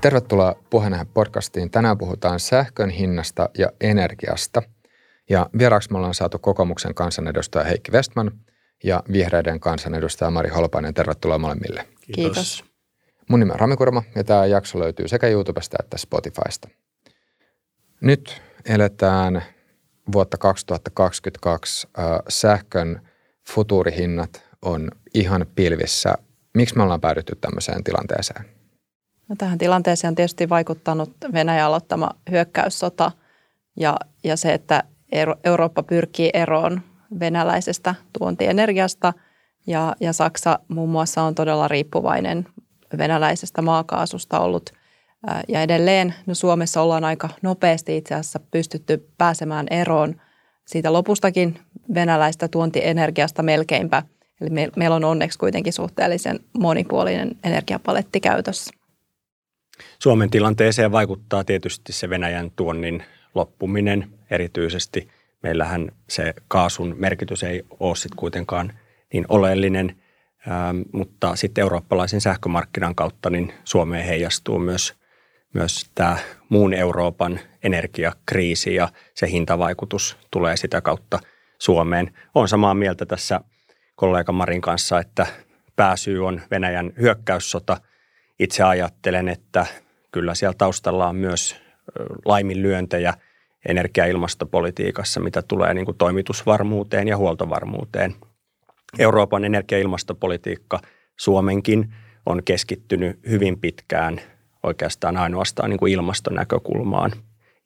Tervetuloa Puheenaihe podcastiin. Tänään puhutaan sähkön hinnasta ja energiasta. Ja vieraaksi me ollaan saatu kokoomuksen kansanedustaja Heikki Westman ja vihreiden kansanedustaja Mari Holpainen. Tervetuloa molemmille. Kiitos. Kiitos. Mun nimi on Rami Kurma ja tämä jakso löytyy sekä YouTubesta että Spotifysta. Nyt eletään vuotta 2022. Sähkön futuurihinnat on ihan pilvissä. Miksi me ollaan päädytty tämmöiseen tilanteeseen? No, tähän tilanteeseen on tietysti vaikuttanut Venäjän aloittama hyökkäyssota ja, ja se, että Eurooppa pyrkii eroon venäläisestä tuontienergiasta ja, ja Saksa muun muassa on todella riippuvainen venäläisestä maakaasusta ollut. Ja edelleen no Suomessa ollaan aika nopeasti itse asiassa pystytty pääsemään eroon siitä lopustakin venäläistä tuontienergiasta melkeinpä. Eli me, meillä on onneksi kuitenkin suhteellisen monipuolinen energiapaletti käytössä. Suomen tilanteeseen vaikuttaa tietysti se Venäjän tuonnin loppuminen erityisesti. Meillähän se kaasun merkitys ei ole sitten kuitenkaan niin oleellinen, ähm, mutta sitten eurooppalaisen sähkömarkkinan kautta niin Suomeen heijastuu myös, myös tämä muun Euroopan energiakriisi ja se hintavaikutus tulee sitä kautta Suomeen. Olen samaa mieltä tässä kollega Marin kanssa, että pääsyy on Venäjän hyökkäyssota. Itse ajattelen, että kyllä siellä taustalla on myös laiminlyöntejä energia- ja ilmastopolitiikassa, mitä tulee niin kuin toimitusvarmuuteen ja huoltovarmuuteen. Euroopan energia- ja ilmastopolitiikka Suomenkin on keskittynyt hyvin pitkään oikeastaan ainoastaan niin kuin ilmastonäkökulmaan.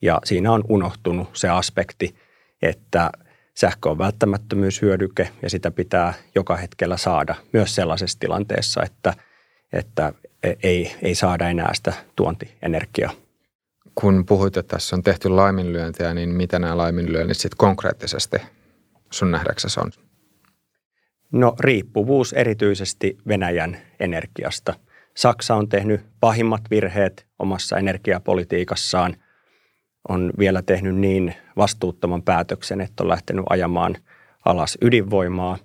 Ja siinä on unohtunut se aspekti, että sähkö on välttämättömyyshyödyke ja sitä pitää joka hetkellä saada myös sellaisessa tilanteessa, että, että ei, ei saada enää sitä tuontienergiaa. Kun puhuit, että tässä on tehty laiminlyöntiä, niin mitä nämä laiminlyönnit sitten konkreettisesti sun nähdäksesi on? No riippuvuus erityisesti Venäjän energiasta. Saksa on tehnyt pahimmat virheet omassa energiapolitiikassaan. On vielä tehnyt niin vastuuttoman päätöksen, että on lähtenyt ajamaan alas ydinvoimaa,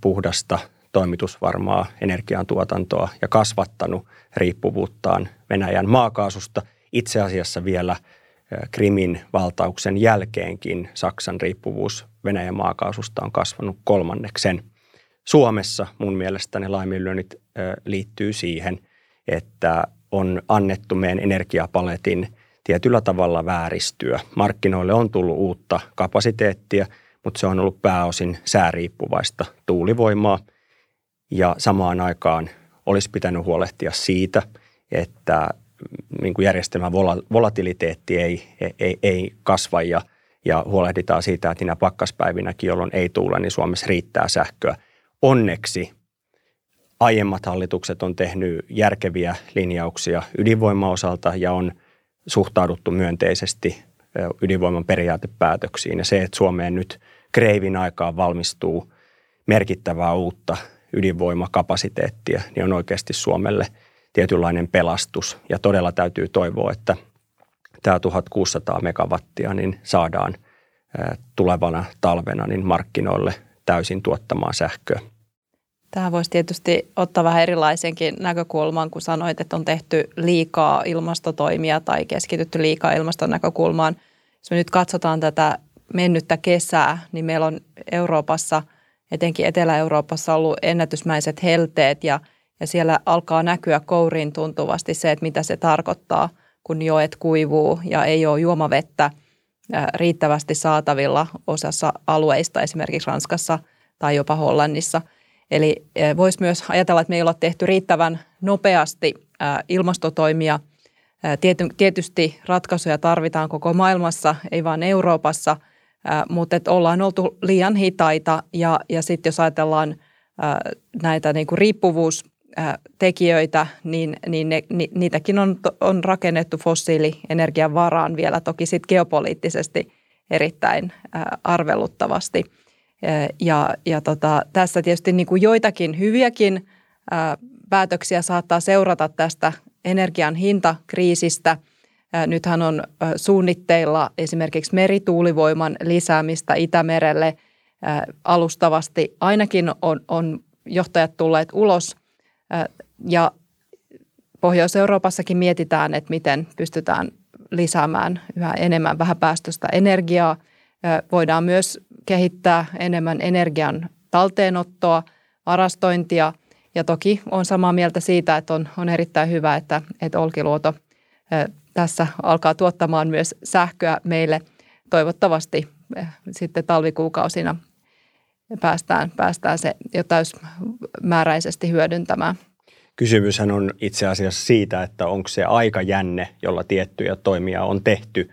puhdasta toimitusvarmaa energiantuotantoa ja kasvattanut riippuvuuttaan Venäjän maakaasusta. Itse asiassa vielä Krimin valtauksen jälkeenkin Saksan riippuvuus Venäjän maakaasusta on kasvanut kolmanneksen. Suomessa mun mielestä ne laiminlyönnit liittyy siihen, että on annettu meidän energiapaletin tietyllä tavalla vääristyä. Markkinoille on tullut uutta kapasiteettia, mutta se on ollut pääosin sääriippuvaista tuulivoimaa – ja samaan aikaan olisi pitänyt huolehtia siitä, että niin kuin järjestelmän volatiliteetti ei, ei, ei kasva ja, ja huolehditaan siitä, että niinä pakkaspäivinäkin, jolloin ei tuule, niin Suomessa riittää sähköä. Onneksi aiemmat hallitukset on tehnyt järkeviä linjauksia ydinvoiman osalta ja on suhtauduttu myönteisesti ydinvoiman periaatepäätöksiin. Ja se, että Suomeen nyt kreivin aikaan valmistuu merkittävää uutta ydinvoimakapasiteettia, niin on oikeasti Suomelle tietynlainen pelastus. Ja todella täytyy toivoa, että tämä 1600 megawattia niin saadaan tulevana talvena niin markkinoille täysin tuottamaan sähköä. Tähän voisi tietysti ottaa vähän erilaisenkin näkökulman, kun sanoit, että on tehty liikaa ilmastotoimia tai keskitytty liikaa ilmaston näkökulmaan. Jos me nyt katsotaan tätä mennyttä kesää, niin meillä on Euroopassa – etenkin Etelä-Euroopassa ollut ennätysmäiset helteet ja, ja siellä alkaa näkyä kouriin tuntuvasti se, että mitä se tarkoittaa, kun joet kuivuu ja ei ole juomavettä riittävästi saatavilla osassa alueista, esimerkiksi Ranskassa tai jopa Hollannissa. Eli voisi myös ajatella, että me ei olla tehty riittävän nopeasti ilmastotoimia. Tietysti ratkaisuja tarvitaan koko maailmassa, ei vain Euroopassa – mutta että ollaan oltu liian hitaita ja, ja sitten jos ajatellaan näitä niin kuin riippuvuustekijöitä, niin, niin ne, ni, niitäkin on, on rakennettu fossiilienergian varaan vielä toki sitten geopoliittisesti erittäin arveluttavasti. Ja, ja tota, tässä tietysti niin kuin joitakin hyviäkin päätöksiä saattaa seurata tästä energian hintakriisistä – Nythän on suunnitteilla esimerkiksi merituulivoiman lisäämistä Itämerelle alustavasti. Ainakin on, on johtajat tulleet ulos ja Pohjois-Euroopassakin mietitään, että miten pystytään lisäämään yhä enemmän vähäpäästöistä energiaa. Voidaan myös kehittää enemmän energian talteenottoa, varastointia ja toki on samaa mieltä siitä, että on, on erittäin hyvä, että, että Olkiluoto tässä alkaa tuottamaan myös sähköä meille. Toivottavasti sitten talvikuukausina päästään, päästään se jo täysmääräisesti hyödyntämään. Kysymyshän on itse asiassa siitä, että onko se aikajänne, jolla tiettyjä toimia on tehty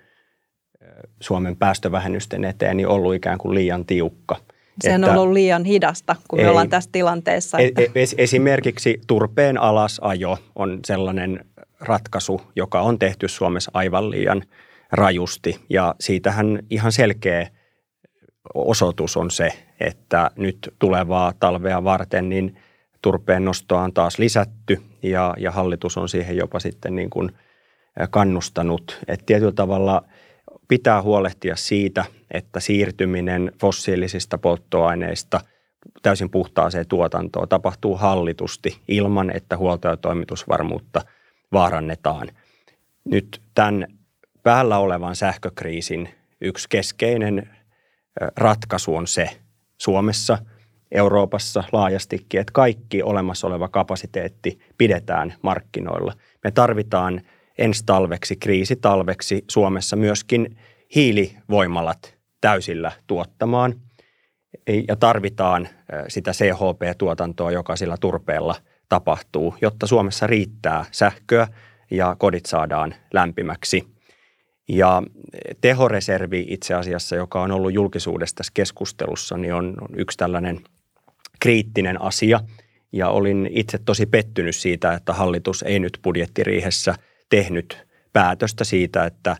Suomen päästövähennysten eteen, niin ollut ikään kuin liian tiukka. Se on ollut liian hidasta, kun ei, me ollaan tässä tilanteessa. Että... Es, esimerkiksi turpeen alasajo on sellainen ratkaisu, joka on tehty Suomessa aivan liian rajusti. Ja siitähän ihan selkeä osoitus on se, että nyt tulevaa talvea varten niin turpeen nostoa on taas lisätty ja, ja hallitus on siihen jopa sitten niin kuin kannustanut. Että tietyllä tavalla pitää huolehtia siitä, että siirtyminen fossiilisista polttoaineista täysin puhtaaseen tuotantoon tapahtuu hallitusti ilman, että huolto- ja toimitusvarmuutta vaarannetaan. Nyt tämän päällä olevan sähkökriisin yksi keskeinen ratkaisu on se Suomessa, Euroopassa laajastikin, että kaikki olemassa oleva kapasiteetti pidetään markkinoilla. Me tarvitaan ensi talveksi, kriisitalveksi Suomessa myöskin hiilivoimalat täysillä tuottamaan ja tarvitaan sitä CHP-tuotantoa, joka sillä turpeella tapahtuu, jotta Suomessa riittää sähköä ja kodit saadaan lämpimäksi – ja tehoreservi itse asiassa, joka on ollut julkisuudessa tässä keskustelussa, niin on, yksi tällainen kriittinen asia. Ja olin itse tosi pettynyt siitä, että hallitus ei nyt budjettiriihessä tehnyt päätöstä siitä, että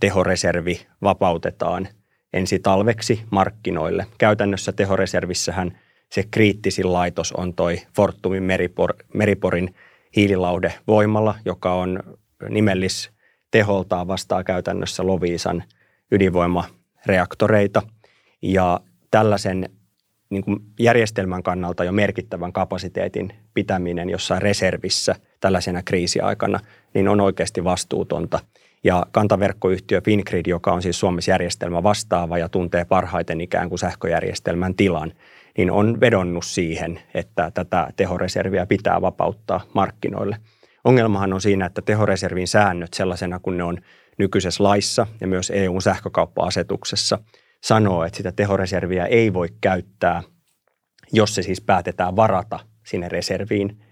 tehoreservi vapautetaan ensi talveksi markkinoille. Käytännössä tehoreservissähän se kriittisin laitos on toi Fortumin Meripor, Meriporin hiililauhdevoimala, joka on nimellis teholtaan vastaa käytännössä Loviisan ydinvoimareaktoreita. Ja tällaisen niin kuin järjestelmän kannalta jo merkittävän kapasiteetin pitäminen jossain reservissä tällaisena kriisiaikana, niin on oikeasti vastuutonta. Ja kantaverkkoyhtiö Fingrid, joka on siis Suomessa järjestelmä vastaava ja tuntee parhaiten ikään kuin sähköjärjestelmän tilan, niin on vedonnut siihen, että tätä tehoreserviä pitää vapauttaa markkinoille – Ongelmahan on siinä, että tehoreservin säännöt sellaisena kuin ne on nykyisessä laissa ja myös EUn sähkökauppa-asetuksessa sanoo, että sitä tehoreserviä ei voi käyttää, jos se siis päätetään varata sinne reserviin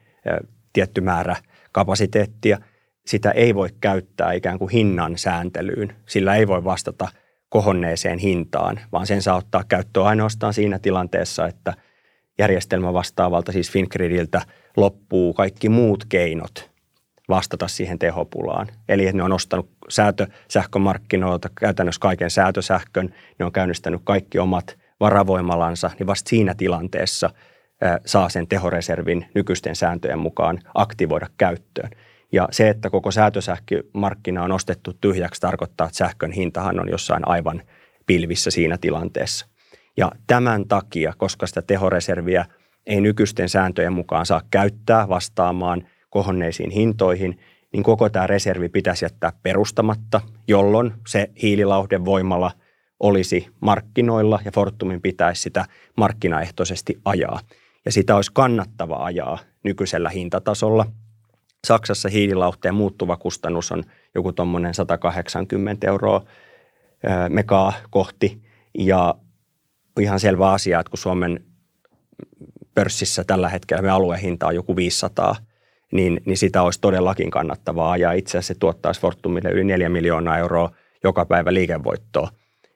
tietty määrä kapasiteettia. Sitä ei voi käyttää ikään kuin hinnan sääntelyyn. Sillä ei voi vastata kohonneeseen hintaan, vaan sen saa ottaa käyttöön ainoastaan siinä tilanteessa, että järjestelmä vastaavalta, siis Fingridiltä, loppuu kaikki muut keinot vastata siihen tehopulaan. Eli että ne on ostanut säätösähkömarkkinoilta käytännössä kaiken säätösähkön, ne on käynnistänyt kaikki omat varavoimalansa, niin vasta siinä tilanteessa saa sen tehoreservin nykyisten sääntöjen mukaan aktivoida käyttöön. Ja se, että koko säätösähkömarkkina on ostettu tyhjäksi, tarkoittaa, että sähkön hintahan on jossain aivan pilvissä siinä tilanteessa. Ja tämän takia, koska sitä tehoreserviä ei nykyisten sääntöjen mukaan saa käyttää vastaamaan kohonneisiin hintoihin, niin koko tämä reservi pitäisi jättää perustamatta, jolloin se hiililauhdevoimala olisi markkinoilla ja Fortumin pitäisi sitä markkinaehtoisesti ajaa. Ja sitä olisi kannattava ajaa nykyisellä hintatasolla. Saksassa hiililauhteen muuttuva kustannus on joku tuommoinen 180 euroa megaa kohti. Ja ihan selvä asia, että kun Suomen pörssissä tällä hetkellä me aluehinta on joku 500 niin, niin sitä olisi todellakin kannattavaa ja itse asiassa se tuottaisi Fortumille yli 4 miljoonaa euroa joka päivä liikevoittoa.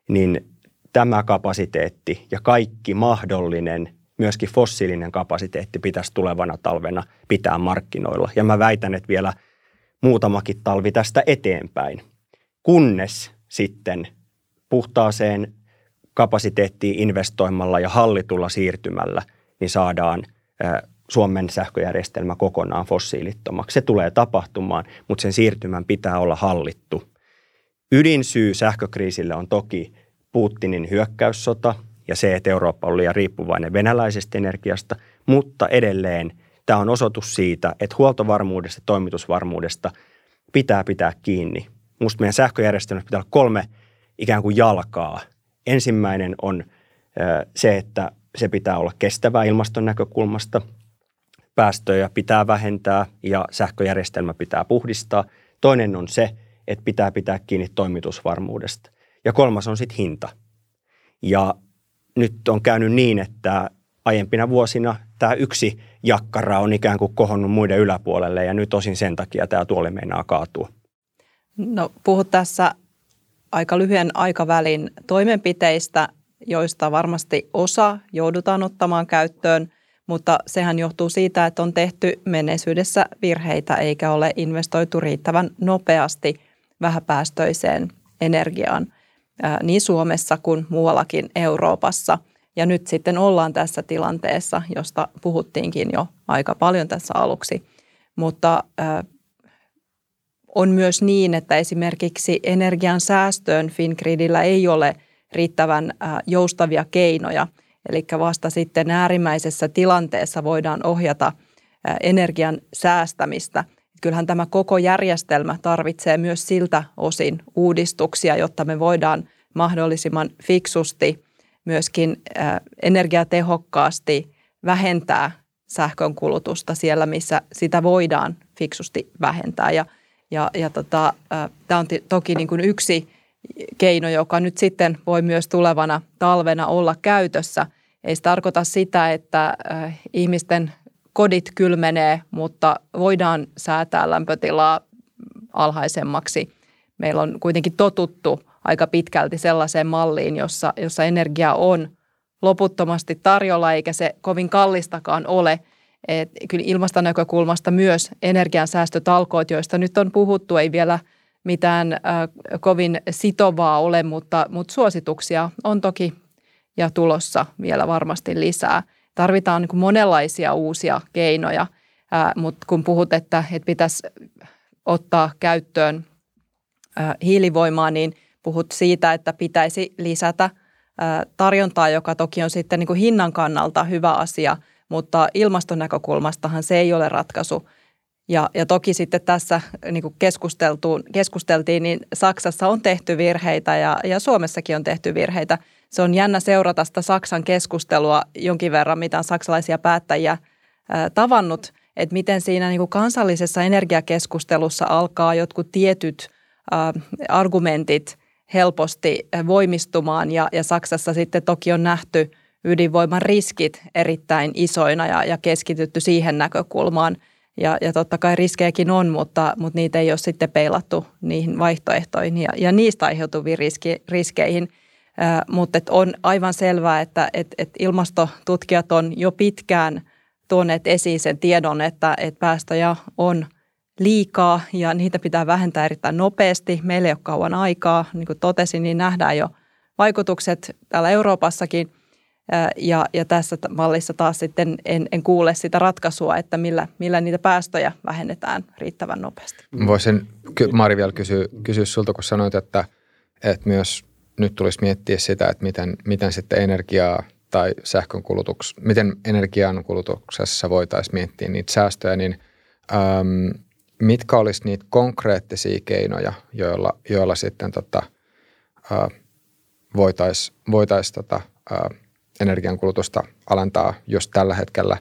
Niin tämä kapasiteetti ja kaikki mahdollinen, myöskin fossiilinen kapasiteetti pitäisi tulevana talvena pitää markkinoilla. Ja mä väitän, että vielä muutamakin talvi tästä eteenpäin, kunnes sitten puhtaaseen kapasiteettiin investoimalla ja hallitulla siirtymällä, niin saadaan Suomen sähköjärjestelmä kokonaan fossiilittomaksi. Se tulee tapahtumaan, mutta sen siirtymän pitää olla hallittu. Ydinsyy sähkökriisille on toki Putinin hyökkäyssota ja se, että Eurooppa on liian riippuvainen venäläisestä energiasta, mutta edelleen Tämä on osoitus siitä, että huoltovarmuudesta, toimitusvarmuudesta pitää pitää kiinni. Minusta meidän sähköjärjestelmässä pitää olla kolme ikään kuin jalkaa. Ensimmäinen on se, että se pitää olla kestävää ilmaston näkökulmasta. Päästöjä pitää vähentää ja sähköjärjestelmä pitää puhdistaa. Toinen on se, että pitää pitää kiinni toimitusvarmuudesta. Ja kolmas on sitten hinta. Ja nyt on käynyt niin, että aiempina vuosina tämä yksi jakkara on ikään kuin kohonnut muiden yläpuolelle ja nyt osin sen takia tämä tuoli meinaa kaatua. No puhut tässä aika lyhyen aikavälin toimenpiteistä, joista varmasti osa joudutaan ottamaan käyttöön, mutta sehän johtuu siitä, että on tehty menneisyydessä virheitä eikä ole investoitu riittävän nopeasti vähäpäästöiseen energiaan niin Suomessa kuin muuallakin Euroopassa. Ja nyt sitten ollaan tässä tilanteessa, josta puhuttiinkin jo aika paljon tässä aluksi. Mutta on myös niin, että esimerkiksi energian säästöön Fingridillä ei ole riittävän joustavia keinoja. Eli vasta sitten äärimmäisessä tilanteessa voidaan ohjata energian säästämistä. Kyllähän tämä koko järjestelmä tarvitsee myös siltä osin uudistuksia, jotta me voidaan mahdollisimman fiksusti myöskin energiatehokkaasti vähentää sähkön kulutusta siellä, missä sitä voidaan fiksusti vähentää. Ja ja, ja tota, tämä on toki niin kuin yksi keino, joka nyt sitten voi myös tulevana talvena olla käytössä. Ei se tarkoita sitä, että ihmisten kodit kylmenee, mutta voidaan säätää lämpötilaa alhaisemmaksi. Meillä on kuitenkin totuttu aika pitkälti sellaiseen malliin, jossa, jossa energia on loputtomasti tarjolla eikä se kovin kallistakaan ole – et kyllä ilmastonäkökulmasta myös energiansäästötalkoot, joista nyt on puhuttu, ei vielä mitään äh, kovin sitovaa ole, mutta, mutta suosituksia on toki ja tulossa vielä varmasti lisää. Tarvitaan niin monenlaisia uusia keinoja, äh, mutta kun puhut, että, että pitäisi ottaa käyttöön äh, hiilivoimaa, niin puhut siitä, että pitäisi lisätä äh, tarjontaa, joka toki on sitten niin kuin hinnan kannalta hyvä asia – mutta ilmaston näkökulmastahan se ei ole ratkaisu. Ja, ja toki sitten tässä niin kuin keskusteltiin, niin Saksassa on tehty virheitä ja, ja Suomessakin on tehty virheitä. Se on jännä seurata sitä Saksan keskustelua jonkin verran, mitä on saksalaisia päättäjiä ää, tavannut, että miten siinä niin kuin kansallisessa energiakeskustelussa alkaa jotkut tietyt argumentit helposti voimistumaan ja, ja Saksassa sitten toki on nähty – ydinvoiman riskit erittäin isoina ja, ja keskitytty siihen näkökulmaan. Ja, ja totta kai riskejäkin on, mutta, mutta niitä ei ole sitten peilattu niihin vaihtoehtoihin ja, ja niistä aiheutuviin riski, riskeihin. Mutta on aivan selvää, että et, et ilmastotutkijat on jo pitkään tuoneet esiin sen tiedon, että et päästöjä on liikaa ja niitä pitää vähentää erittäin nopeasti. Meillä ei ole kauan aikaa. Niin kuin totesin, niin nähdään jo vaikutukset täällä Euroopassakin – ja, ja tässä mallissa taas sitten en, en kuule sitä ratkaisua, että millä, millä niitä päästöjä vähennetään riittävän nopeasti. Voisin Mari vielä kysyä, kysyä sulta, kun sanoit, että, että myös nyt tulisi miettiä sitä, että miten, miten sitten energiaa tai sähkön kulutuks, miten energian kulutuksessa voitaisiin miettiä niitä säästöjä, niin äm, mitkä olisi niitä konkreettisia keinoja, joilla, joilla sitten tota, voitaisiin voitais, tota, energiankulutusta alentaa just tällä hetkellä.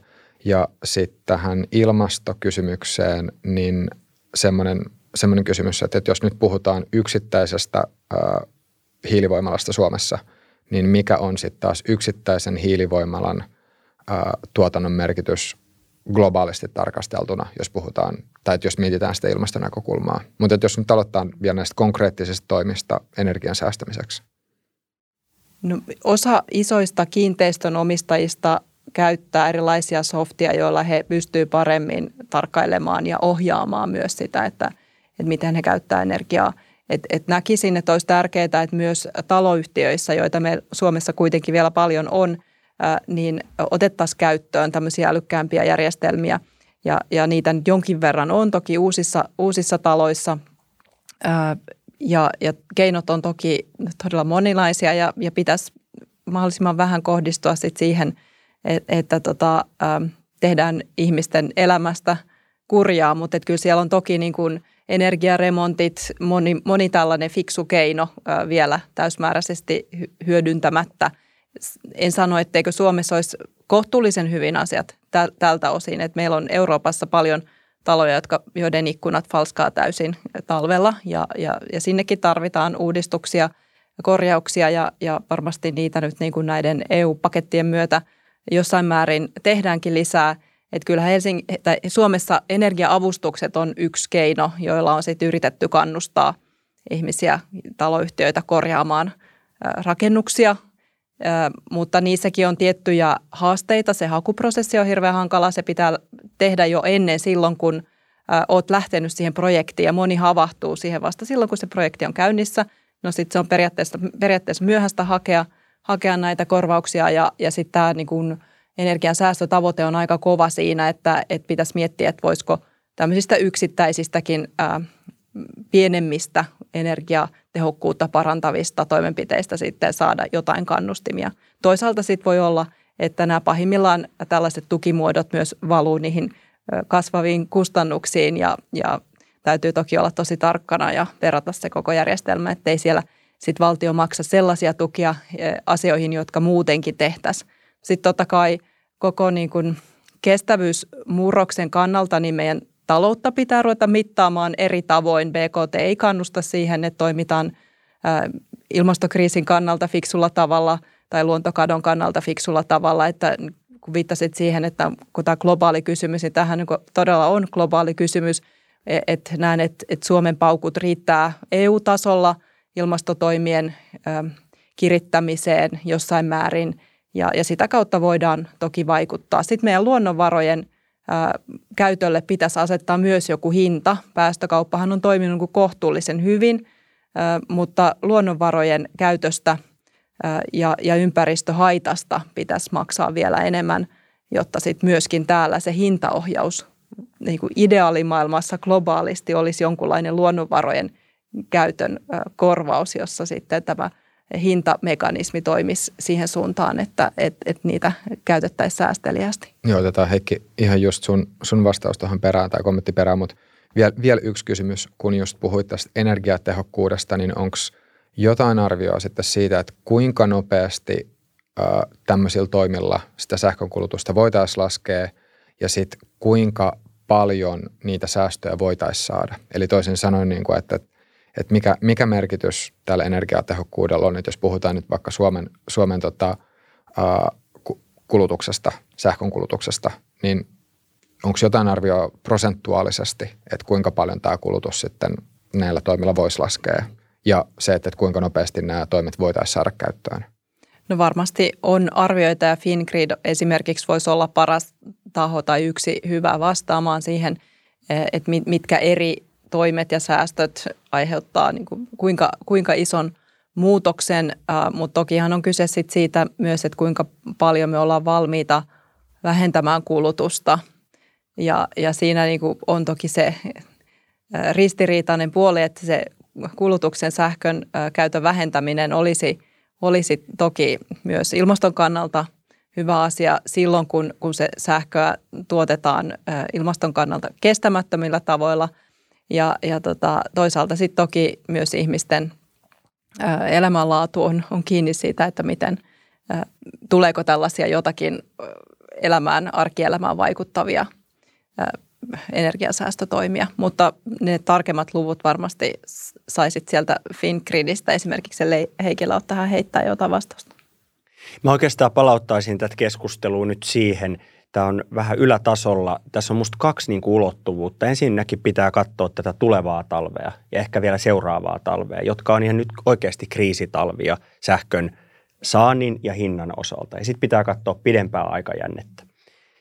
Ja sitten tähän ilmastokysymykseen, niin semmoinen, semmoinen kysymys, että, että jos nyt puhutaan yksittäisestä ää, hiilivoimalasta Suomessa, niin mikä on sitten taas yksittäisen hiilivoimalan ää, tuotannon merkitys globaalisti tarkasteltuna, jos puhutaan, tai jos mietitään sitä ilmastonäkökulmaa. Mutta jos nyt aloittaa vielä näistä konkreettisista toimista energian säästämiseksi. No, osa isoista kiinteistön omistajista käyttää erilaisia softia, joilla he pystyvät paremmin tarkkailemaan ja ohjaamaan myös sitä, että, että miten he käyttää energiaa. Et, et näkisin, että olisi tärkeää, että myös taloyhtiöissä, joita me Suomessa kuitenkin vielä paljon on, niin otettaisiin käyttöön tämmöisiä älykkäämpiä järjestelmiä. Ja, ja niitä nyt jonkin verran on toki uusissa, uusissa taloissa ja, ja keinot on toki todella monilaisia ja, ja pitäisi mahdollisimman vähän kohdistua sit siihen, että, että tota, ä, tehdään ihmisten elämästä kurjaa, mutta kyllä siellä on toki niin kuin energiaremontit, moni, moni tällainen fiksu keino vielä täysmääräisesti hyödyntämättä. En sano, etteikö Suomessa olisi kohtuullisen hyvin asiat tältä osin, että meillä on Euroopassa paljon taloja, jotka, joiden ikkunat falskaa täysin talvella ja, ja, ja sinnekin tarvitaan uudistuksia – korjauksia ja, ja varmasti niitä nyt niin kuin näiden EU-pakettien myötä jossain määrin tehdäänkin lisää. Että kyllähän Helsing- tai Suomessa energiaavustukset on yksi keino, joilla on sitten yritetty kannustaa ihmisiä, taloyhtiöitä korjaamaan rakennuksia, mutta niissäkin on tiettyjä haasteita. Se hakuprosessi on hirveän hankala, se pitää tehdä jo ennen silloin, kun olet lähtenyt siihen projektiin. Ja moni havahtuu siihen vasta silloin, kun se projekti on käynnissä – no sitten se on periaatteessa, periaatteessa myöhäistä hakea, hakea näitä korvauksia ja, ja sitten tämä niin kuin energiansäästötavoite on aika kova siinä, että, että pitäisi miettiä, että voisiko tämmöisistä yksittäisistäkin ää, pienemmistä energiatehokkuutta parantavista toimenpiteistä sitten saada jotain kannustimia. Toisaalta sitten voi olla, että nämä pahimmillaan tällaiset tukimuodot myös valuu niihin kasvaviin kustannuksiin ja, ja täytyy toki olla tosi tarkkana ja verrata se koko järjestelmä, ettei siellä sitten valtio maksa sellaisia tukia asioihin, jotka muutenkin tehtäisiin. Sitten totta kai koko niin kuin kestävyysmurroksen kannalta niin meidän taloutta pitää ruveta mittaamaan eri tavoin. BKT ei kannusta siihen, että toimitaan ilmastokriisin kannalta fiksulla tavalla tai luontokadon kannalta fiksulla tavalla, että kun viittasit siihen, että kun tämä globaali kysymys, niin tämähän niin todella on globaali kysymys – E, että näen, että, että Suomen paukut riittää EU-tasolla ilmastotoimien kirittämiseen jossain määrin ja, ja sitä kautta voidaan toki vaikuttaa. Sitten meidän luonnonvarojen ää, käytölle pitäisi asettaa myös joku hinta. Päästökauppahan on toiminut niin kohtuullisen hyvin, ää, mutta luonnonvarojen käytöstä ää, ja, ja ympäristöhaitasta pitäisi maksaa vielä enemmän, jotta sitten myöskin täällä se hintaohjaus niin kuin ideaalimaailmassa globaalisti olisi jonkunlainen luonnonvarojen käytön korvaus, jossa sitten tämä hintamekanismi toimisi siihen suuntaan, että et, et niitä käytettäisiin säästeliästi. Joo, otetaan Heikki ihan just sun, sun vastaus tuohon perään tai kommentti perään, mutta vielä, vielä yksi kysymys, kun just puhuit tästä energiatehokkuudesta, niin onko jotain arvioa sitten siitä, että kuinka nopeasti äh, tämmöisillä toimilla sitä sähkönkulutusta voitaisiin laskea ja sitten kuinka paljon niitä säästöjä voitaisiin saada. Eli toisin sanoen, niin kuin, että, että mikä, mikä merkitys tällä energiatehokkuudella on, että jos puhutaan nyt vaikka Suomen, Suomen tota, kulutuksesta, sähkön kulutuksesta, niin onko jotain arvioa prosentuaalisesti, että kuinka paljon tämä kulutus sitten näillä toimilla voisi laskea ja se, että kuinka nopeasti nämä toimet voitaisiin saada käyttöön? No varmasti on arvioita ja Fingrid esimerkiksi voisi olla paras taho tai yksi hyvä vastaamaan siihen, eh, että mitkä eri toimet ja säästöt aiheuttaa niin kuin kuinka, kuinka ison muutoksen, mutta tokihan on kyse sit siitä myös, että kuinka paljon me ollaan valmiita vähentämään kulutusta. Ja, ja siinä niin kuin on toki se ristiriitainen puoli, että se kulutuksen sähkön käytön vähentäminen olisi, olisi toki myös ilmaston kannalta hyvä asia silloin, kun, kun se sähköä tuotetaan ilmaston kannalta kestämättömillä tavoilla. Ja, ja tota, toisaalta sitten toki myös ihmisten elämänlaatu on, on kiinni siitä, että miten tuleeko tällaisia jotakin elämään, arkielämään vaikuttavia energiasäästötoimia, mutta ne tarkemmat luvut varmasti saisit sieltä Fingridistä esimerkiksi, ellei Heikillä ole tähän heittää jotain vastausta. Mä oikeastaan palauttaisin tätä keskustelua nyt siihen, tämä on vähän ylätasolla. Tässä on musta kaksi niin kuin ulottuvuutta. Ensinnäkin pitää katsoa tätä tulevaa talvea ja ehkä vielä seuraavaa talvea, jotka on ihan nyt oikeasti kriisitalvia sähkön saannin ja hinnan osalta. Ja sitten pitää katsoa pidempää aikajännettä.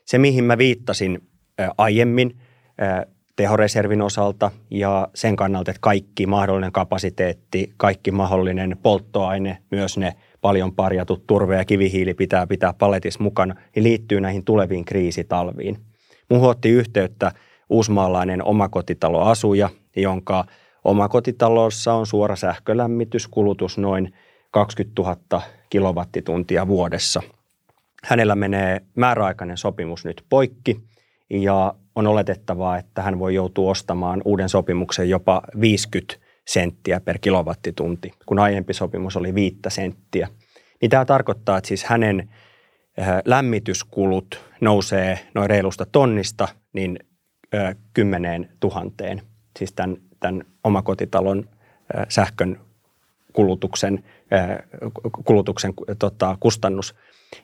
Se, mihin mä viittasin aiemmin tehoreservin osalta ja sen kannalta, että kaikki mahdollinen kapasiteetti, kaikki mahdollinen polttoaine, myös ne paljon parjatut turve ja kivihiili pitää pitää paletissa mukana, niin liittyy näihin tuleviin kriisitalviin. Muuhun otti yhteyttä uusmaalainen omakotitaloasuja, jonka omakotitalossa on suora sähkölämmityskulutus noin 20 000 kilowattituntia vuodessa. hänellä menee määräaikainen sopimus nyt poikki ja on oletettavaa, että hän voi joutua ostamaan uuden sopimuksen jopa 50 senttiä per kilowattitunti, kun aiempi sopimus oli 5 senttiä. Niin tämä tarkoittaa, että siis hänen lämmityskulut nousee noin reilusta tonnista niin kymmeneen tuhanteen, siis tämän, tämän omakotitalon sähkön kulutuksen, kulutuksen tota, kustannus.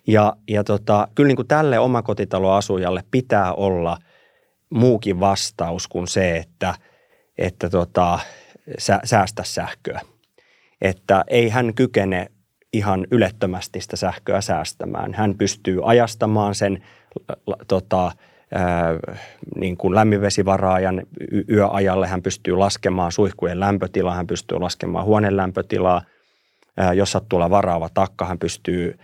Ja, ja tota, kyllä niin kuin tälle omakotitaloasujalle pitää olla muukin vastaus kuin se, että, että tota, sä, säästä sähköä. Että ei hän kykene ihan ylettömästi sitä sähköä säästämään. Hän pystyy ajastamaan sen tota, niin kuin lämminvesivaraajan yöajalle. Hän pystyy laskemaan suihkujen lämpötilaa, hän pystyy laskemaan huoneen lämpötilaa. Jos sattuu olla varaava takka, hän pystyy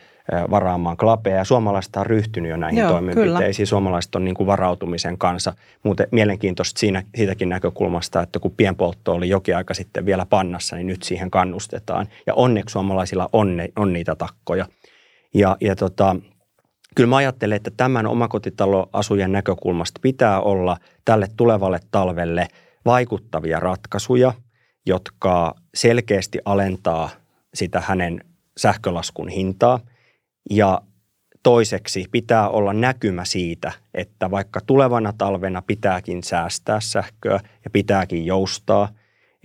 varaamaan klapeja. Suomalaiset on ryhtynyt jo näihin Joo, toimenpiteisiin. Kyllä. Suomalaiset on niin kuin varautumisen kanssa. Muuten mielenkiintoista siinä, siitäkin näkökulmasta, että kun pienpoltto oli jokin aika sitten vielä pannassa, niin nyt siihen kannustetaan. Ja onneksi suomalaisilla on, ne, on niitä takkoja. Ja, ja tota, kyllä mä ajattelen, että tämän omakotitaloasujen näkökulmasta pitää olla tälle tulevalle talvelle vaikuttavia ratkaisuja, jotka selkeästi alentaa sitä hänen sähkölaskun hintaa – ja toiseksi pitää olla näkymä siitä, että vaikka tulevana talvena pitääkin säästää sähköä ja pitääkin joustaa,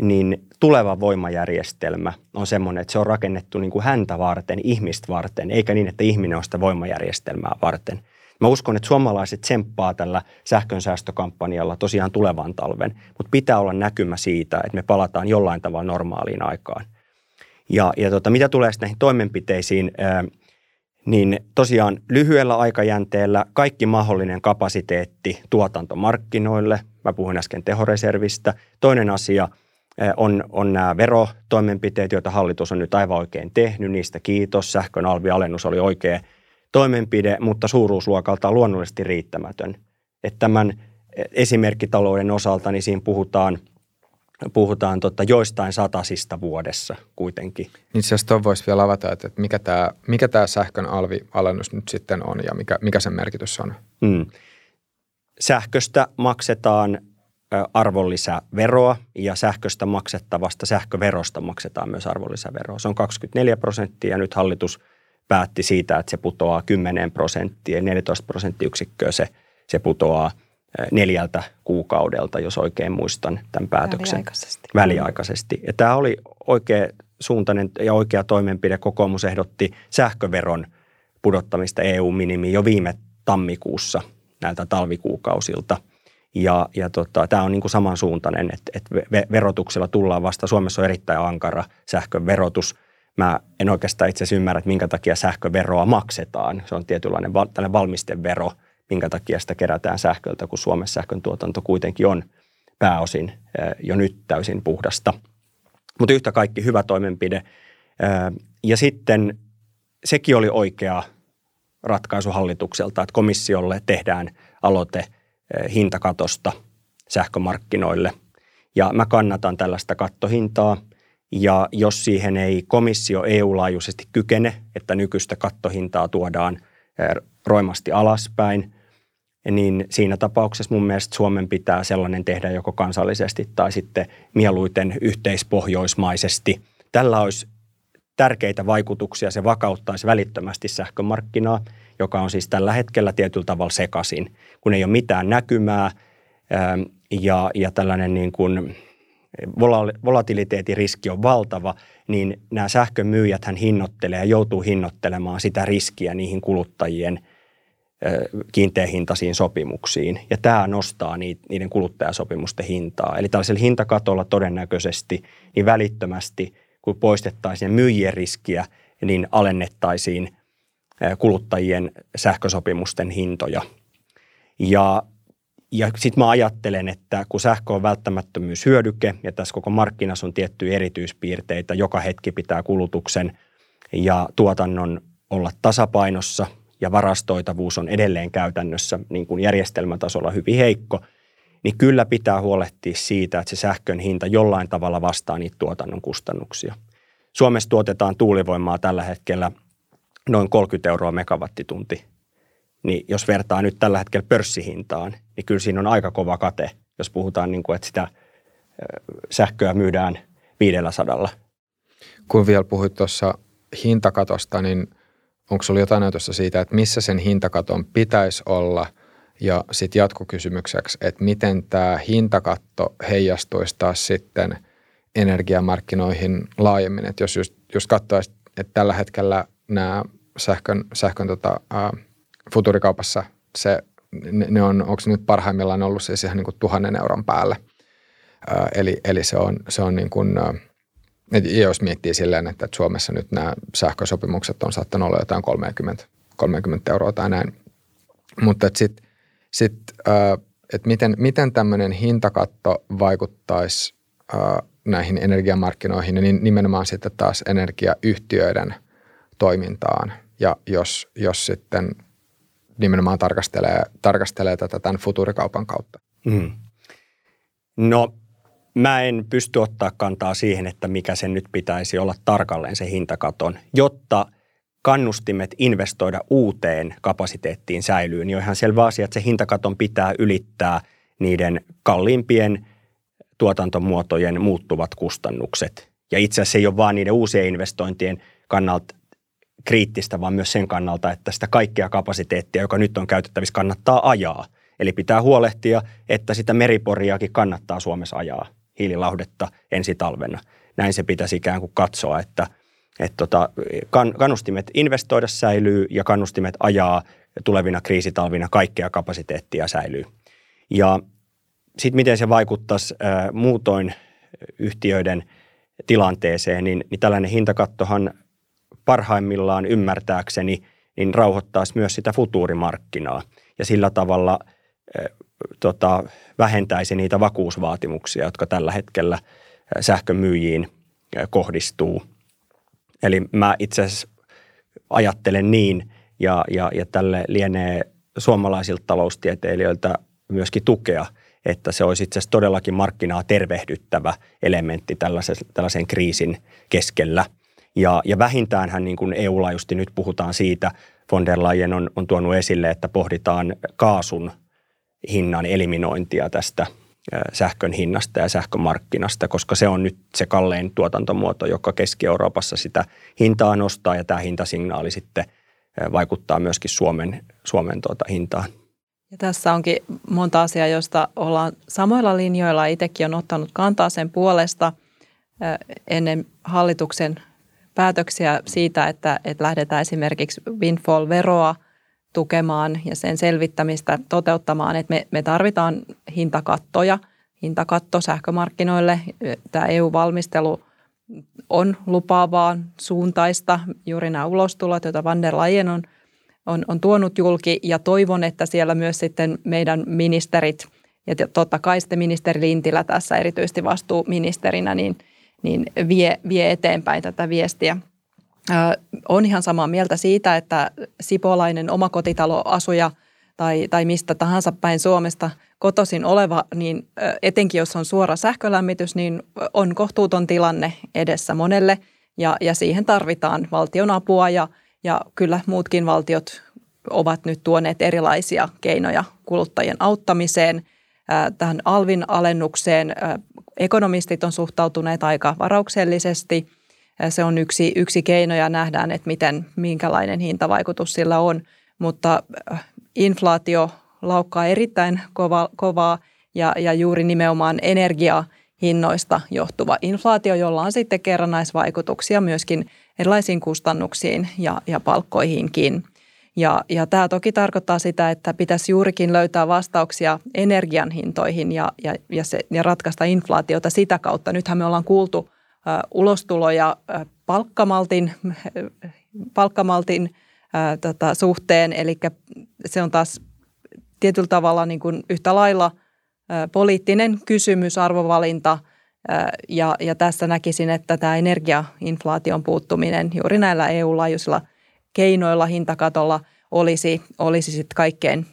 niin tuleva voimajärjestelmä on semmoinen, että se on rakennettu niin kuin häntä varten, ihmistä varten, eikä niin, että ihminen on sitä voimajärjestelmää varten. Mä uskon, että suomalaiset tsemppaa tällä sähkönsäästökampanjalla tosiaan tulevan talven, mutta pitää olla näkymä siitä, että me palataan jollain tavalla normaaliin aikaan. Ja, ja tota, mitä tulee näihin toimenpiteisiin, ää, niin tosiaan lyhyellä aikajänteellä kaikki mahdollinen kapasiteetti tuotantomarkkinoille. Mä puhuin äsken tehoreservistä. Toinen asia on, on nämä verotoimenpiteet, joita hallitus on nyt aivan oikein tehnyt. Niistä kiitos. Sähkön alvialennus oli oikea toimenpide, mutta suuruusluokalta on luonnollisesti riittämätön. Että tämän esimerkkitalouden osalta niin siinä puhutaan – puhutaan tota joistain satasista vuodessa kuitenkin. Niin itse asiassa voisi vielä avata, että mikä tämä, mikä tämä sähkön alvialennus nyt sitten on ja mikä, mikä sen merkitys on? Mm. Sähköstä maksetaan arvonlisäveroa ja sähköstä maksettavasta sähköverosta maksetaan myös arvonlisäveroa. Se on 24 prosenttia ja nyt hallitus päätti siitä, että se putoaa 10 prosenttia, 14 prosenttiyksikköä se, se putoaa – neljältä kuukaudelta, jos oikein muistan tämän päätöksen. Väliaikaisesti. Väliaikaisesti. Ja tämä oli oikea suuntainen ja oikea toimenpide. Kokoomus ehdotti sähköveron pudottamista EU-minimiin jo viime tammikuussa näiltä talvikuukausilta. Ja, ja tota, tämä on niin kuin samansuuntainen, että, että verotuksella tullaan vasta. Suomessa on erittäin ankara sähkön verotus. Mä en oikeastaan itse asiassa ymmärrä, että minkä takia sähköveroa maksetaan. Se on tietynlainen val, valmistevero – minkä takia sitä kerätään sähköltä, kun Suomessa sähkön tuotanto kuitenkin on pääosin jo nyt täysin puhdasta. Mutta yhtä kaikki hyvä toimenpide. Ja sitten sekin oli oikea ratkaisu hallitukselta, että komissiolle tehdään aloite hintakatosta sähkömarkkinoille. Ja mä kannatan tällaista kattohintaa. Ja jos siihen ei komissio EU-laajuisesti kykene, että nykyistä kattohintaa tuodaan roimasti alaspäin, niin siinä tapauksessa mun mielestä Suomen pitää sellainen tehdä joko kansallisesti tai sitten mieluiten yhteispohjoismaisesti. Tällä olisi tärkeitä vaikutuksia, se vakauttaisi välittömästi sähkömarkkinaa, joka on siis tällä hetkellä tietyllä tavalla sekaisin, kun ei ole mitään näkymää ähm, ja, ja tällainen niin kuin volatiliteetin riski on valtava, niin nämä sähkömyyjät hän hinnoittelee ja joutuu hinnoittelemaan sitä riskiä niihin kuluttajien – kiinteähintaisiin sopimuksiin. Ja tämä nostaa niiden kuluttajasopimusten hintaa. Eli tällaisella hintakatolla todennäköisesti niin välittömästi, kun poistettaisiin myyjien riskiä, niin alennettaisiin kuluttajien sähkösopimusten hintoja. Ja, ja sitten mä ajattelen, että kun sähkö on välttämättömyyshyödyke ja tässä koko markkinassa on tiettyjä erityispiirteitä, joka hetki pitää kulutuksen ja tuotannon olla tasapainossa – ja varastoitavuus on edelleen käytännössä niin kuin järjestelmätasolla hyvin heikko, niin kyllä pitää huolehtia siitä, että se sähkön hinta jollain tavalla vastaa niitä tuotannon kustannuksia. Suomessa tuotetaan tuulivoimaa tällä hetkellä noin 30 euroa megawattitunti. Niin jos vertaa nyt tällä hetkellä pörssihintaan, niin kyllä siinä on aika kova kate, jos puhutaan niin kuin, että sitä sähköä myydään 500. Kun vielä puhuit tuossa hintakatosta, niin onko sinulla jotain näytöstä siitä, että missä sen hintakaton pitäisi olla – ja sitten jatkokysymykseksi, että miten tämä hintakatto heijastuisi taas sitten energiamarkkinoihin laajemmin. Että jos just, just katsoisi, että tällä hetkellä nämä sähkön, sähkön tota, ää, futurikaupassa se, ne, ne on, onko nyt parhaimmillaan ollut siis ihan niin kuin tuhannen euron päälle. Ää, eli, eli se on, se on niin kuin, et jos miettii silleen, että Suomessa nyt nämä sähkösopimukset on saattanut olla jotain 30, 30 euroa tai näin. Mutta sitten sitten, että miten, miten tämmöinen hintakatto vaikuttaisi näihin energiamarkkinoihin ja nimenomaan sitten taas energiayhtiöiden toimintaan. Ja jos, jos sitten nimenomaan tarkastelee, tarkastelee tätä tämän futurikaupan kautta. Mm. No mä en pysty ottaa kantaa siihen, että mikä sen nyt pitäisi olla tarkalleen se hintakaton, jotta – kannustimet investoida uuteen kapasiteettiin säilyy, niin on ihan selvä asia, että se hintakaton pitää ylittää niiden kalliimpien tuotantomuotojen muuttuvat kustannukset. Ja itse asiassa ei ole vain niiden uusien investointien kannalta kriittistä, vaan myös sen kannalta, että sitä kaikkea kapasiteettia, joka nyt on käytettävissä, kannattaa ajaa. Eli pitää huolehtia, että sitä meriporiakin kannattaa Suomessa ajaa hiililauhdetta ensi talvena. Näin se pitäisi ikään kuin katsoa, että – että tota, kan, kannustimet investoida säilyy ja kannustimet ajaa tulevina kriisitalvina kaikkea kapasiteettia säilyy. Ja sitten miten se vaikuttaisi ää, muutoin yhtiöiden tilanteeseen, niin, niin tällainen hintakattohan parhaimmillaan ymmärtääkseni niin rauhoittaisi myös sitä futuurimarkkinaa ja sillä tavalla ää, tota, vähentäisi niitä vakuusvaatimuksia, jotka tällä hetkellä sähkömyyjiin kohdistuu – Eli mä itse asiassa ajattelen niin, ja, ja, ja tälle lienee suomalaisilta taloustieteilijöiltä myöskin tukea, että se olisi itse asiassa todellakin markkinaa tervehdyttävä elementti tällaisen, tällaisen kriisin keskellä. Ja, ja vähintäänhän niin kuin EU-laajuisesti nyt puhutaan siitä, von der Leyen on, on tuonut esille, että pohditaan kaasun hinnan eliminointia tästä – sähkön hinnasta ja sähkömarkkinasta, koska se on nyt se kallein tuotantomuoto, joka Keski-Euroopassa sitä hintaa nostaa ja tämä hintasignaali sitten vaikuttaa myöskin Suomen, Suomen tuota hintaan. Ja tässä onkin monta asiaa, josta ollaan samoilla linjoilla. Itsekin on ottanut kantaa sen puolesta ennen hallituksen päätöksiä siitä, että, että lähdetään esimerkiksi windfall-veroa – tukemaan ja sen selvittämistä toteuttamaan, että me, me tarvitaan hintakattoja, hintakatto sähkömarkkinoille. Tämä EU-valmistelu on lupaavaa, suuntaista. Juuri nämä ulostulot, joita Van der Leyen on, on, on tuonut julki ja toivon, että siellä myös sitten meidän ministerit ja totta kai sitten ministeri Lintilä tässä erityisesti vastuuministerinä, niin, niin vie, vie eteenpäin tätä viestiä – on ihan samaa mieltä siitä, että sipolainen omakotitaloasuja tai, tai mistä tahansa päin Suomesta kotosin oleva, niin etenkin jos on suora sähkölämmitys, niin on kohtuuton tilanne edessä monelle ja, ja siihen tarvitaan valtion apua ja, ja kyllä muutkin valtiot ovat nyt tuoneet erilaisia keinoja kuluttajien auttamiseen. Tähän alvin alennukseen ekonomistit on suhtautuneet aika varauksellisesti – se on yksi, yksi keino ja nähdään, että miten, minkälainen hintavaikutus sillä on. Mutta inflaatio laukkaa erittäin kova, kovaa ja, ja juuri nimenomaan energiahinnoista johtuva inflaatio, jolla on sitten kerrannaisvaikutuksia myöskin erilaisiin kustannuksiin ja, ja palkkoihinkin. Ja, ja tämä toki tarkoittaa sitä, että pitäisi juurikin löytää vastauksia energian hintoihin ja, ja, ja, se, ja ratkaista inflaatiota sitä kautta. Nythän me ollaan kuultu – ulostuloja palkkamaltin, palkkamaltin tota, suhteen, eli se on taas tietyllä tavalla niin kuin yhtä lailla poliittinen kysymys, arvovalinta, ja, ja tässä näkisin, että tämä energiainflaation puuttuminen juuri näillä EU-laajuisilla keinoilla, hintakatolla olisi, olisi sitten kaikkein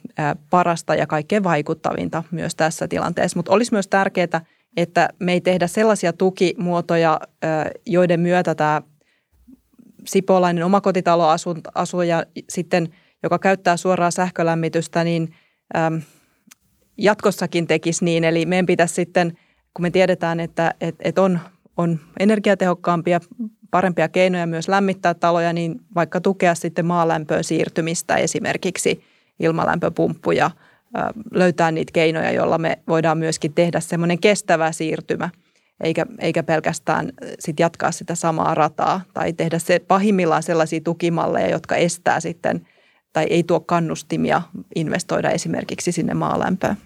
parasta ja kaikkein vaikuttavinta myös tässä tilanteessa. Mutta olisi myös tärkeää, että me ei tehdä sellaisia tukimuotoja, joiden myötä tämä sipolainen omakotitaloasuja sitten, joka käyttää suoraa sähkölämmitystä, niin jatkossakin tekisi niin. Eli meidän pitäisi sitten, kun me tiedetään, että et, et on, on energiatehokkaampia, parempia keinoja myös lämmittää taloja, niin vaikka tukea sitten maalämpöön siirtymistä esimerkiksi ilmalämpöpumppuja, löytää niitä keinoja, joilla me voidaan myöskin tehdä semmoinen kestävä siirtymä, eikä, eikä pelkästään sit jatkaa sitä samaa rataa tai tehdä se pahimmillaan sellaisia tukimalleja, jotka estää sitten tai ei tuo kannustimia investoida esimerkiksi sinne maalämpöön.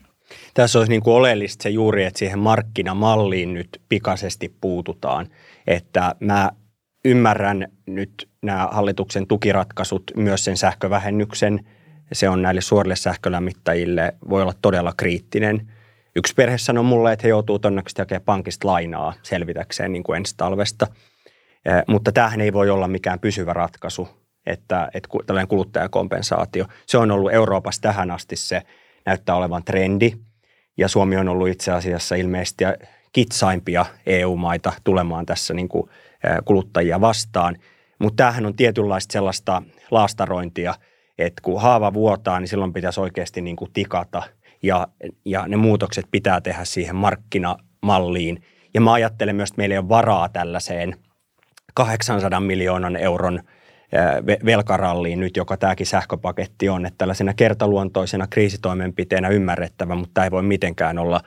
Tässä olisi niin kuin oleellista se juuri, että siihen markkinamalliin nyt pikaisesti puututaan. Että mä ymmärrän nyt nämä hallituksen tukiratkaisut, myös sen sähkövähennyksen. Se on näille suorille sähkölämmittäjille, voi olla todella kriittinen. Yksi perhe sanoi mulle, että he joutuu todennäköisesti hakemaan pankista lainaa selvitäkseen niin kuin ensi talvesta. Eh, mutta tämähän ei voi olla mikään pysyvä ratkaisu, että, että tällainen kuluttajakompensaatio. Se on ollut Euroopassa tähän asti se näyttää olevan trendi. Ja Suomi on ollut itse asiassa ilmeisesti kitsaimpia EU-maita tulemaan tässä niin kuin – kuluttajia vastaan. Mutta tämähän on tietynlaista sellaista laastarointia, että kun haava vuotaa, niin silloin pitäisi oikeasti niin kuin tikata ja, ja ne muutokset pitää tehdä siihen markkinamalliin. Ja mä ajattelen myös, että meillä ei ole varaa tällaiseen 800 miljoonan euron velkaralliin nyt, joka tämäkin sähköpaketti on, että tällaisena kertaluontoisena kriisitoimenpiteenä ymmärrettävä, mutta tämä ei voi mitenkään olla,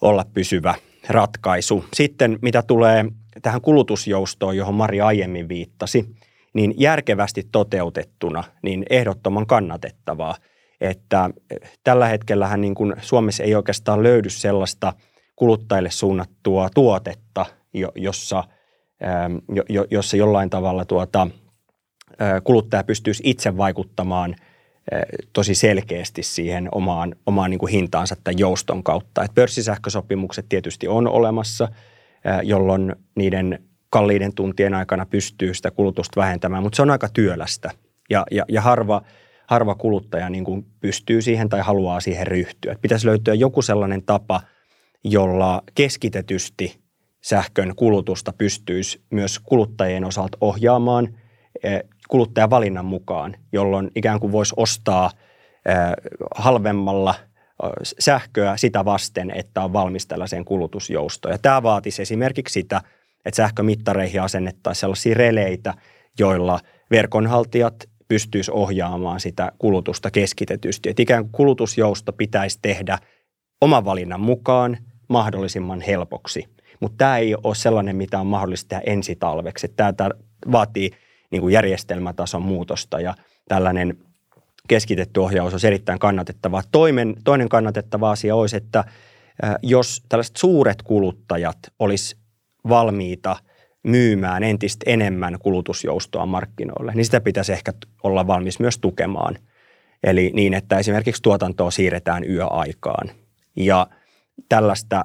olla pysyvä ratkaisu. Sitten mitä tulee tähän kulutusjoustoon, johon Mari aiemmin viittasi, niin järkevästi toteutettuna, niin ehdottoman kannatettavaa. Että tällä hetkellähän niin kuin Suomessa ei oikeastaan löydy sellaista kuluttajille suunnattua tuotetta, jossa, jossa jollain tavalla tuota, kuluttaja pystyisi itse vaikuttamaan tosi selkeästi siihen omaan, omaan niin kuin hintaansa tämän jouston kautta. Et pörssisähkösopimukset tietysti on olemassa – jolloin niiden kalliiden tuntien aikana pystyy sitä kulutusta vähentämään, mutta se on aika työlästä ja, ja, ja harva, harva kuluttaja niin kuin pystyy siihen tai haluaa siihen ryhtyä. Et pitäisi löytyä joku sellainen tapa, jolla keskitetysti sähkön kulutusta pystyisi myös kuluttajien osalta ohjaamaan kuluttajan valinnan mukaan, jolloin ikään kuin voisi ostaa halvemmalla – sähköä sitä vasten, että on valmis tällaiseen kulutusjoustoon. Ja tämä vaatisi esimerkiksi sitä, että sähkömittareihin asennettaisiin sellaisia releitä, joilla verkonhaltijat pystyisi ohjaamaan sitä kulutusta keskitetysti. Että ikään kuin kulutusjousto pitäisi tehdä oman valinnan mukaan mahdollisimman helpoksi. Mutta tämä ei ole sellainen, mitä on mahdollista tehdä ensi talveksi. Tämä vaatii niin kuin järjestelmätason muutosta ja tällainen keskitetty ohjaus olisi erittäin kannatettavaa. Toinen, toinen kannatettava asia olisi, että jos tällaiset suuret kuluttajat olisi valmiita myymään entistä enemmän kulutusjoustoa markkinoille, niin sitä pitäisi ehkä olla valmis myös tukemaan. Eli niin, että esimerkiksi tuotantoa siirretään yöaikaan. Ja tällaista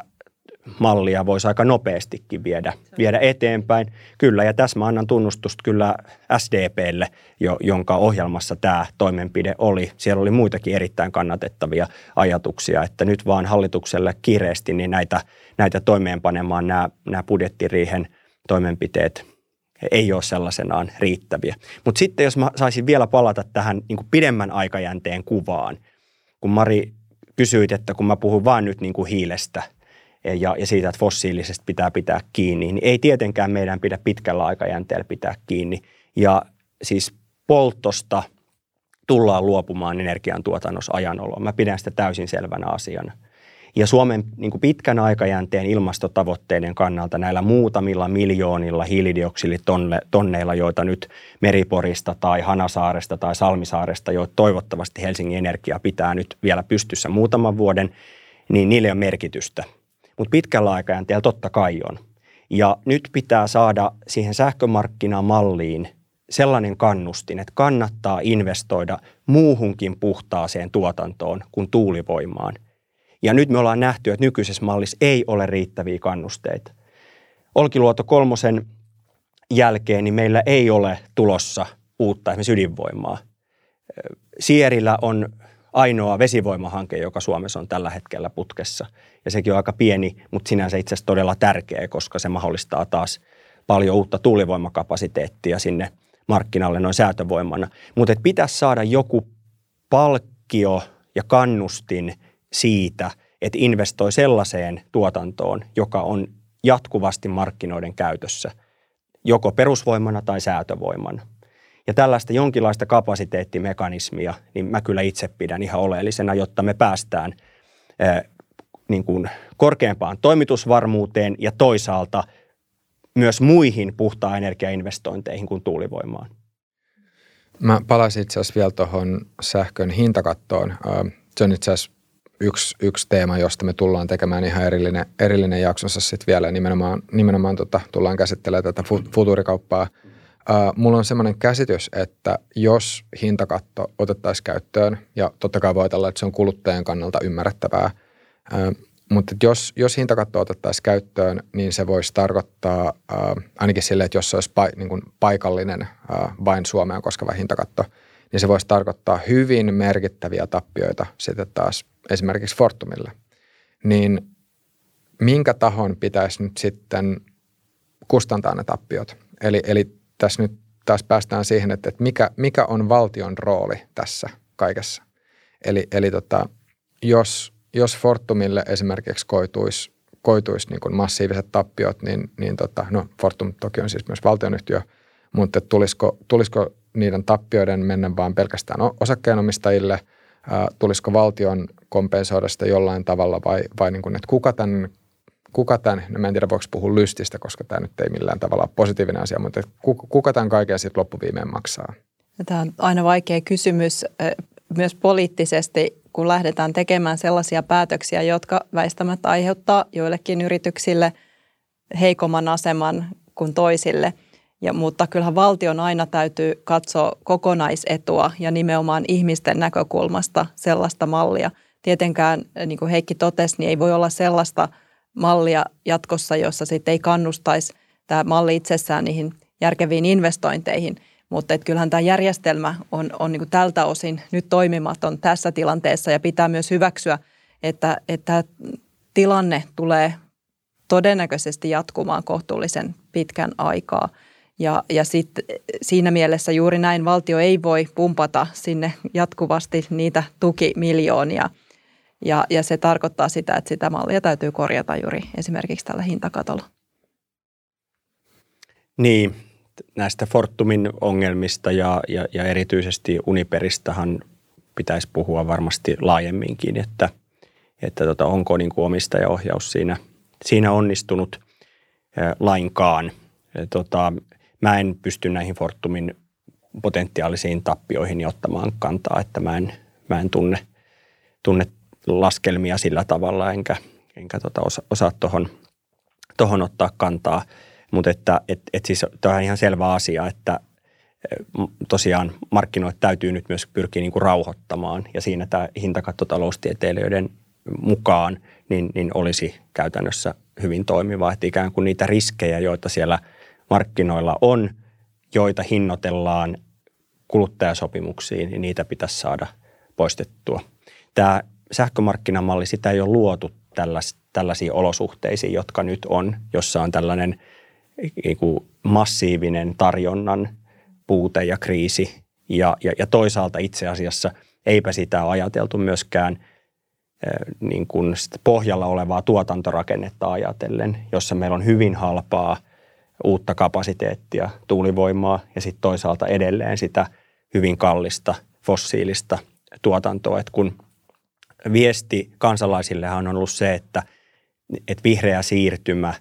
mallia voisi aika nopeastikin viedä, viedä eteenpäin. Kyllä, ja tässä mä annan tunnustusta kyllä SDPlle, jo, jonka ohjelmassa tämä toimenpide oli. Siellä oli muitakin erittäin kannatettavia ajatuksia, että nyt vaan hallitukselle kiireesti niin näitä, näitä toimeenpanemaan nämä, nämä budjettiriihen toimenpiteet ei ole sellaisenaan riittäviä. Mutta sitten jos mä saisin vielä palata tähän niin kuin pidemmän aikajänteen kuvaan, kun Mari kysyit, että kun mä puhun vain nyt niin kuin hiilestä – ja, ja siitä, että fossiilisesta pitää pitää kiinni, niin ei tietenkään meidän pidä pitkällä aikajänteellä pitää kiinni. Ja siis poltosta tullaan luopumaan energiantuotannossa ajanoloon. Mä pidän sitä täysin selvänä asiana. Ja Suomen niin kuin pitkän aikajänteen ilmastotavoitteiden kannalta näillä muutamilla miljoonilla hiilidioksiditonneilla, joita nyt Meriporista tai Hanasaaresta tai Salmisaaresta, joita toivottavasti Helsingin Energia pitää nyt vielä pystyssä muutaman vuoden, niin niille on merkitystä – mutta pitkällä aikajänteellä totta kai on. Ja nyt pitää saada siihen sähkömarkkinamalliin sellainen kannustin, että kannattaa investoida muuhunkin puhtaaseen tuotantoon kuin tuulivoimaan. Ja nyt me ollaan nähty, että nykyisessä mallissa ei ole riittäviä kannusteita. Olkiluoto kolmosen jälkeen niin meillä ei ole tulossa uutta esimerkiksi ydinvoimaa. Sierillä on ainoa vesivoimahanke, joka Suomessa on tällä hetkellä putkessa. Ja sekin on aika pieni, mutta sinänsä itse asiassa todella tärkeä, koska se mahdollistaa taas paljon uutta tuulivoimakapasiteettia sinne markkinalle noin säätövoimana. Mutta pitäisi saada joku palkkio ja kannustin siitä, että investoi sellaiseen tuotantoon, joka on jatkuvasti markkinoiden käytössä, joko perusvoimana tai säätövoimana. Ja tällaista jonkinlaista kapasiteettimekanismia, niin mä kyllä itse pidän ihan oleellisena, jotta me päästään niin kuin korkeampaan toimitusvarmuuteen ja toisaalta myös muihin puhtaan energiainvestointeihin kuin tuulivoimaan. Mä palasin itse asiassa vielä tuohon sähkön hintakattoon. Se on itse asiassa yksi, yksi teema, josta me tullaan tekemään ihan erillinen, erillinen jaksonsa sitten vielä. Nimenomaan, nimenomaan tota, tullaan käsittelemään tätä futuurikauppaa. Uh, mulla on semmoinen käsitys, että jos hintakatto otettaisiin käyttöön, ja totta kai voi ajatella, että se on kuluttajan kannalta ymmärrettävää, mutta jos, jos hintakatto otettaisiin käyttöön, niin se voisi tarkoittaa uh, ainakin sille, että jos se olisi pa, niin kuin paikallinen uh, vain Suomeen koskeva hintakatto, niin se voisi tarkoittaa hyvin merkittäviä tappioita sitten taas esimerkiksi Fortumille. Niin minkä tahon pitäisi nyt sitten kustantaa ne tappiot? Eli, eli tässä nyt taas päästään siihen, että, että mikä, mikä on valtion rooli tässä kaikessa. Eli, eli tota, jos, jos Fortumille esimerkiksi koituisi, koituisi niin kuin massiiviset tappiot, niin, niin tota, no Fortum toki on siis myös valtionyhtiö, mutta tulisiko, tulisiko niiden tappioiden mennä vain pelkästään osakkeenomistajille, tulisiko valtion kompensoida sitä jollain tavalla vai, vai niin kuin, että kuka tämän kuka tämän, no mä en tiedä voiko puhua lystistä, koska tämä nyt ei millään tavalla ole positiivinen asia, mutta kuka tämän kaiken sitten loppuviimeen maksaa? Tämä on aina vaikea kysymys myös poliittisesti, kun lähdetään tekemään sellaisia päätöksiä, jotka väistämättä aiheuttaa joillekin yrityksille heikomman aseman kuin toisille. Ja, mutta kyllähän valtion aina täytyy katsoa kokonaisetua ja nimenomaan ihmisten näkökulmasta sellaista mallia. Tietenkään, niin kuin Heikki totesi, niin ei voi olla sellaista – mallia jatkossa, jossa sitten ei kannustaisi tämä malli itsessään niihin järkeviin investointeihin. Mutta että kyllähän tämä järjestelmä on, on niin tältä osin nyt toimimaton tässä tilanteessa ja pitää myös hyväksyä, että, että tilanne tulee todennäköisesti jatkumaan kohtuullisen pitkän aikaa. Ja, ja sitten siinä mielessä juuri näin valtio ei voi pumpata sinne jatkuvasti niitä tukimiljoonia – ja, ja se tarkoittaa sitä, että sitä mallia täytyy korjata juuri esimerkiksi tällä hintakatolla. Niin, näistä Fortumin ongelmista ja, ja, ja erityisesti Uniperistahan pitäisi puhua varmasti laajemminkin, että, että tota, onko niin kuin omistajaohjaus siinä, siinä onnistunut ää, lainkaan. Ja, tota, mä en pysty näihin Fortumin potentiaalisiin tappioihin ottamaan kantaa, että mä en, mä en tunne, tunne laskelmia sillä tavalla, enkä, enkä tota osa, osaa tuohon tohon ottaa kantaa. Mutta että et, et siis tämä on ihan selvä asia, että tosiaan markkinoit täytyy nyt myös pyrkiä niin kuin rauhoittamaan ja siinä tämä hintakattotaloustieteilijöiden mukaan niin, niin olisi käytännössä hyvin toimiva, että ikään kuin niitä riskejä, joita siellä markkinoilla on, joita hinnoitellaan kuluttajasopimuksiin, niin niitä pitäisi saada poistettua. Tämä sähkömarkkinamalli, sitä ei ole luotu tällais, tällaisiin olosuhteisiin, jotka nyt on, jossa on tällainen niin kuin massiivinen tarjonnan puute ja kriisi. Ja, ja, ja toisaalta itse asiassa eipä sitä ole ajateltu myöskään niin kuin pohjalla olevaa tuotantorakennetta ajatellen, jossa meillä on hyvin halpaa uutta kapasiteettia, tuulivoimaa ja sitten toisaalta edelleen sitä hyvin kallista fossiilista tuotantoa. että kun viesti kansalaisillehan on ollut se, että, että vihreä siirtymä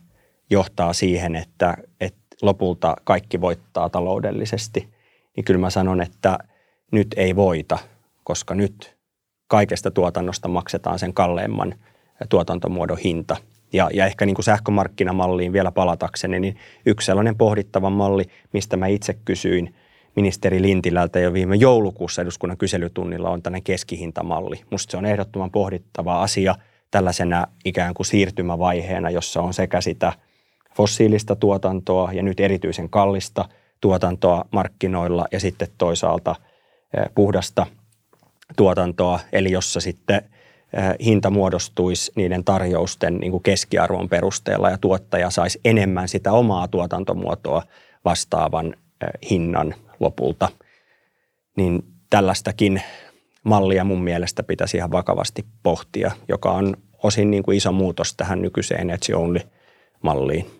johtaa siihen, että, että lopulta kaikki voittaa taloudellisesti. Niin kyllä mä sanon, että nyt ei voita, koska nyt kaikesta tuotannosta maksetaan sen kalleimman tuotantomuodon hinta. Ja, ja ehkä niin kuin sähkömarkkinamalliin vielä palatakseni, niin yksi sellainen pohdittava malli, mistä mä itse kysyin – ministeri Lintilältä jo viime joulukuussa eduskunnan kyselytunnilla on tällainen keskihintamalli. Musta se on ehdottoman pohdittava asia tällaisena ikään kuin siirtymävaiheena, jossa on sekä sitä fossiilista tuotantoa ja nyt erityisen kallista tuotantoa markkinoilla ja sitten toisaalta puhdasta tuotantoa, eli jossa sitten hinta muodostuisi niiden tarjousten niin kuin keskiarvon perusteella ja tuottaja saisi enemmän sitä omaa tuotantomuotoa vastaavan hinnan lopulta. Niin tällaistakin mallia mun mielestä pitäisi ihan vakavasti pohtia, joka on osin niin kuin iso muutos tähän nykyiseen Energy Only-malliin.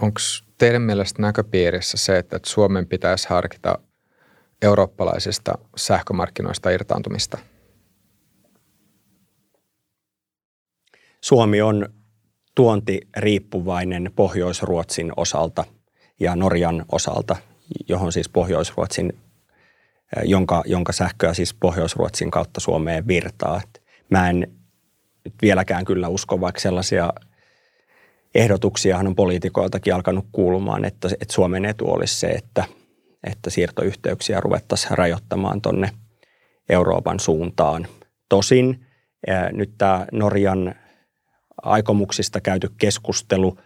Onko teidän mielestä näköpiirissä se, että Suomen pitäisi harkita eurooppalaisista sähkömarkkinoista irtaantumista? Suomi on tuontiriippuvainen Pohjois-Ruotsin osalta ja Norjan osalta, johon siis Pohjois-Ruotsin, jonka, jonka sähköä siis Pohjois-Ruotsin kautta Suomeen virtaa. Mä en vieläkään kyllä usko, vaikka sellaisia ehdotuksiahan on poliitikoiltakin alkanut kuulumaan, että, että Suomen etu olisi se, että, että siirtoyhteyksiä ruvettaisiin rajoittamaan tuonne Euroopan suuntaan. Tosin nyt tämä Norjan aikomuksista käyty keskustelu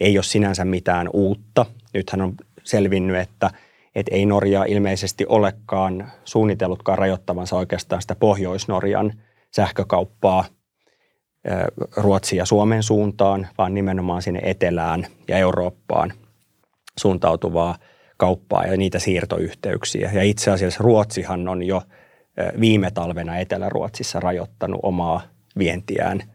ei ole sinänsä mitään uutta. Nythän on selvinnyt, että, että ei Norja ilmeisesti olekaan suunnitellutkaan rajoittavansa oikeastaan sitä Pohjois-Norjan sähkökauppaa Ruotsin ja Suomen suuntaan, vaan nimenomaan sinne etelään ja Eurooppaan suuntautuvaa kauppaa ja niitä siirtoyhteyksiä. Ja itse asiassa Ruotsihan on jo viime talvena Etelä-Ruotsissa rajoittanut omaa vientiään –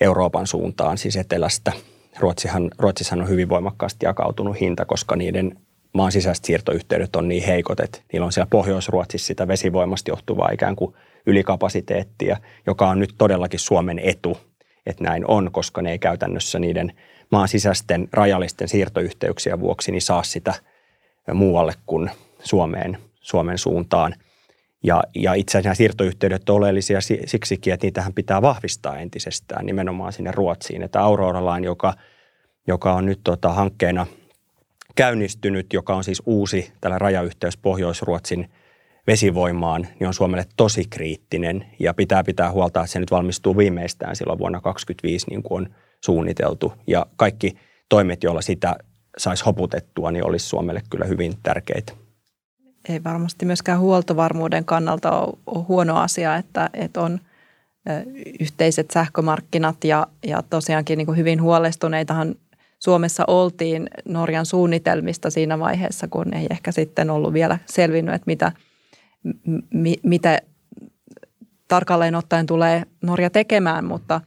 Euroopan suuntaan, siis etelästä. Ruotsihan, Ruotsissahan on hyvin voimakkaasti jakautunut hinta, koska niiden maan sisäiset siirtoyhteydet on niin heikot, että niillä on siellä Pohjois-Ruotsissa sitä vesivoimasta johtuvaa ikään kuin ylikapasiteettia, joka on nyt todellakin Suomen etu, että näin on, koska ne ei käytännössä niiden maan sisäisten rajallisten siirtoyhteyksien vuoksi niin saa sitä muualle kuin Suomeen, Suomen suuntaan – ja, ja itse asiassa siirtoyhteydet ovat oleellisia siksikin, että niitähän pitää vahvistaa entisestään nimenomaan sinne Ruotsiin. Että Aurora Line, joka, joka on nyt tota hankkeena käynnistynyt, joka on siis uusi tällä rajayhteys Pohjois-Ruotsin vesivoimaan, niin on Suomelle tosi kriittinen ja pitää pitää huolta, että se nyt valmistuu viimeistään silloin vuonna 2025 niin kuin on suunniteltu. Ja kaikki toimet, joilla sitä saisi hoputettua, niin olisi Suomelle kyllä hyvin tärkeitä ei varmasti myöskään huoltovarmuuden kannalta ole, huono asia, että, että on yhteiset sähkömarkkinat ja, ja tosiaankin niin kuin hyvin huolestuneitahan Suomessa oltiin Norjan suunnitelmista siinä vaiheessa, kun ei ehkä sitten ollut vielä selvinnyt, että mitä, mi, mitä tarkalleen ottaen tulee Norja tekemään, mutta,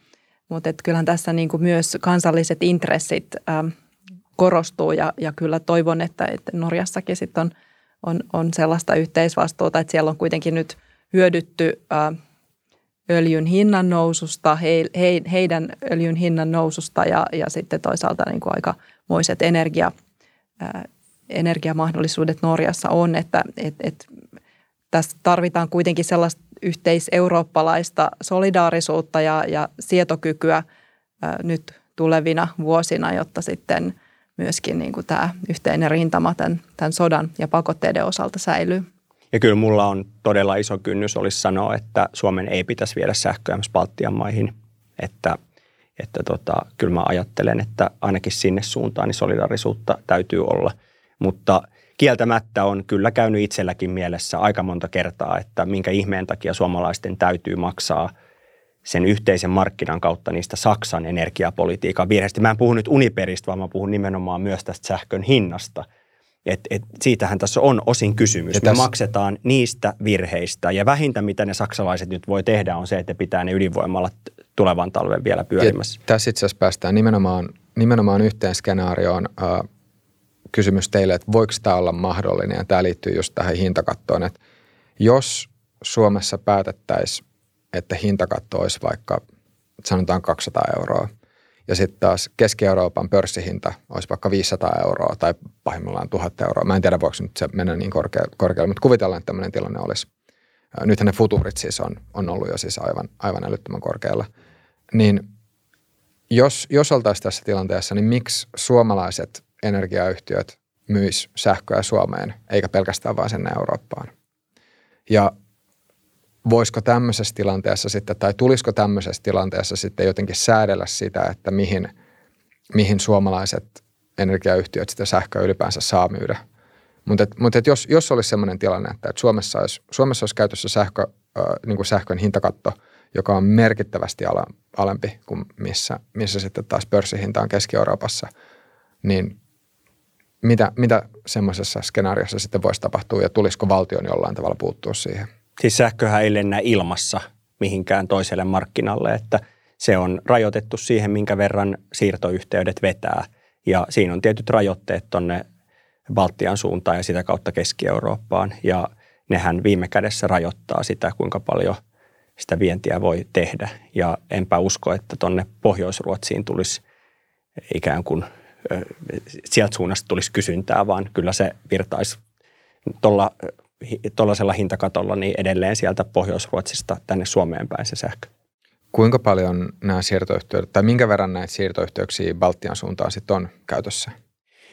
mutta että kyllähän tässä niin kuin myös kansalliset intressit ähm, korostuu ja, ja kyllä toivon, että, että Norjassakin sitten on – on, on sellaista yhteisvastuuta, että siellä on kuitenkin nyt hyödytty ä, öljyn hinnan noususta, he, he, heidän öljyn hinnan noususta ja, ja sitten toisaalta niin kuin aikamoiset energia, ä, energiamahdollisuudet Norjassa on, että et, et, tässä tarvitaan kuitenkin sellaista yhteiseurooppalaista solidaarisuutta ja, ja sietokykyä ä, nyt tulevina vuosina, jotta sitten – myöskin niin kuin tämä yhteinen rintama tämän, tämän sodan ja pakotteiden osalta säilyy. Ja kyllä mulla on todella iso kynnys olisi sanoa, että Suomen ei pitäisi viedä sähköä myös Baltian maihin. Että, että tota, kyllä mä ajattelen, että ainakin sinne suuntaan niin solidarisuutta täytyy olla. Mutta kieltämättä on kyllä käynyt itselläkin mielessä aika monta kertaa, että minkä ihmeen takia suomalaisten täytyy maksaa – sen yhteisen markkinan kautta niistä Saksan energiapolitiikan virheistä. Mä en puhu nyt Uniperistä, vaan mä puhun nimenomaan myös tästä sähkön hinnasta. Et, et siitähän tässä on osin kysymys. Ja Me tässä... maksetaan niistä virheistä ja vähintä, mitä ne saksalaiset nyt voi tehdä, on se, että pitää ne ydinvoimalla tulevan talven vielä pyörimässä. Ja tässä itse asiassa päästään nimenomaan, nimenomaan yhteen skenaarioon. Äh, kysymys teille, että voiko tämä olla mahdollinen, ja tämä liittyy just tähän hintakattoon, että jos Suomessa päätettäisiin että hintakatto olisi vaikka sanotaan 200 euroa. Ja sitten taas Keski-Euroopan pörssihinta olisi vaikka 500 euroa tai pahimmillaan 1000 euroa. Mä en tiedä, voiko nyt se mennä niin korkea, korkealle, mutta kuvitellaan, että tämmöinen tilanne olisi. Nythän ne futurit siis on, on ollut jo siis aivan, aivan älyttömän korkealla. Niin jos, jos oltaisiin tässä tilanteessa, niin miksi suomalaiset energiayhtiöt myis sähköä Suomeen, eikä pelkästään vain sen Eurooppaan? Ja voisiko tämmöisessä tilanteessa sitten, tai tulisiko tämmöisessä tilanteessa sitten jotenkin säädellä sitä, että mihin, mihin suomalaiset energiayhtiöt sitä sähköä ylipäänsä saa myydä. Mutta mut jos, jos olisi sellainen tilanne, että, että Suomessa, olisi, Suomessa olisi käytössä sähkö, äh, niin kuin sähkön hintakatto, joka on merkittävästi alempi kuin missä, missä sitten taas pörssihinta on Keski-Euroopassa, niin mitä, mitä semmoisessa skenaariossa sitten voisi tapahtua ja tulisiko valtion jollain tavalla puuttua siihen? Siis sähköhän ei lennä ilmassa mihinkään toiselle markkinalle, että se on rajoitettu siihen, minkä verran siirtoyhteydet vetää. Ja siinä on tietyt rajoitteet tuonne Baltian suuntaan ja sitä kautta Keski-Eurooppaan. Ja nehän viime kädessä rajoittaa sitä, kuinka paljon sitä vientiä voi tehdä. Ja enpä usko, että tuonne Pohjois-Ruotsiin tulisi ikään kuin sieltä suunnasta tulisi kysyntää, vaan kyllä se virtaisi tuolla tuollaisella hintakatolla niin edelleen sieltä Pohjois-Ruotsista tänne Suomeen päin se sähkö. Kuinka paljon nämä siirtoyhtiöt, tai minkä verran näitä siirtoyhteyksiä Baltian suuntaan sitten on käytössä?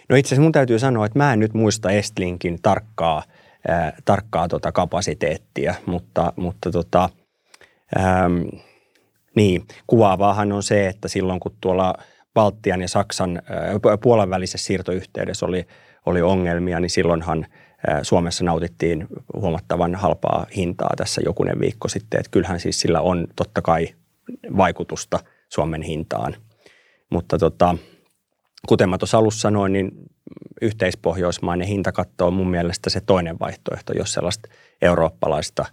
No itse asiassa mun täytyy sanoa, että mä en nyt muista Estlinkin tarkkaa, äh, tarkkaa tota kapasiteettia, mutta, mutta tota, ähm, niin, kuvaavaahan on se, että silloin kun tuolla Baltian ja Saksan äh, Puolan välisessä siirtoyhteydessä oli, oli ongelmia, niin silloinhan äh, Suomessa nautittiin huomattavan halpaa hintaa tässä jokunen viikko sitten. Että kyllähän siis sillä on totta kai vaikutusta Suomen hintaan. Mutta tota, kuten mä tuossa alussa sanoin, niin yhteispohjoismainen hintakatto on mun mielestä se toinen vaihtoehto, jos sellaista eurooppalaista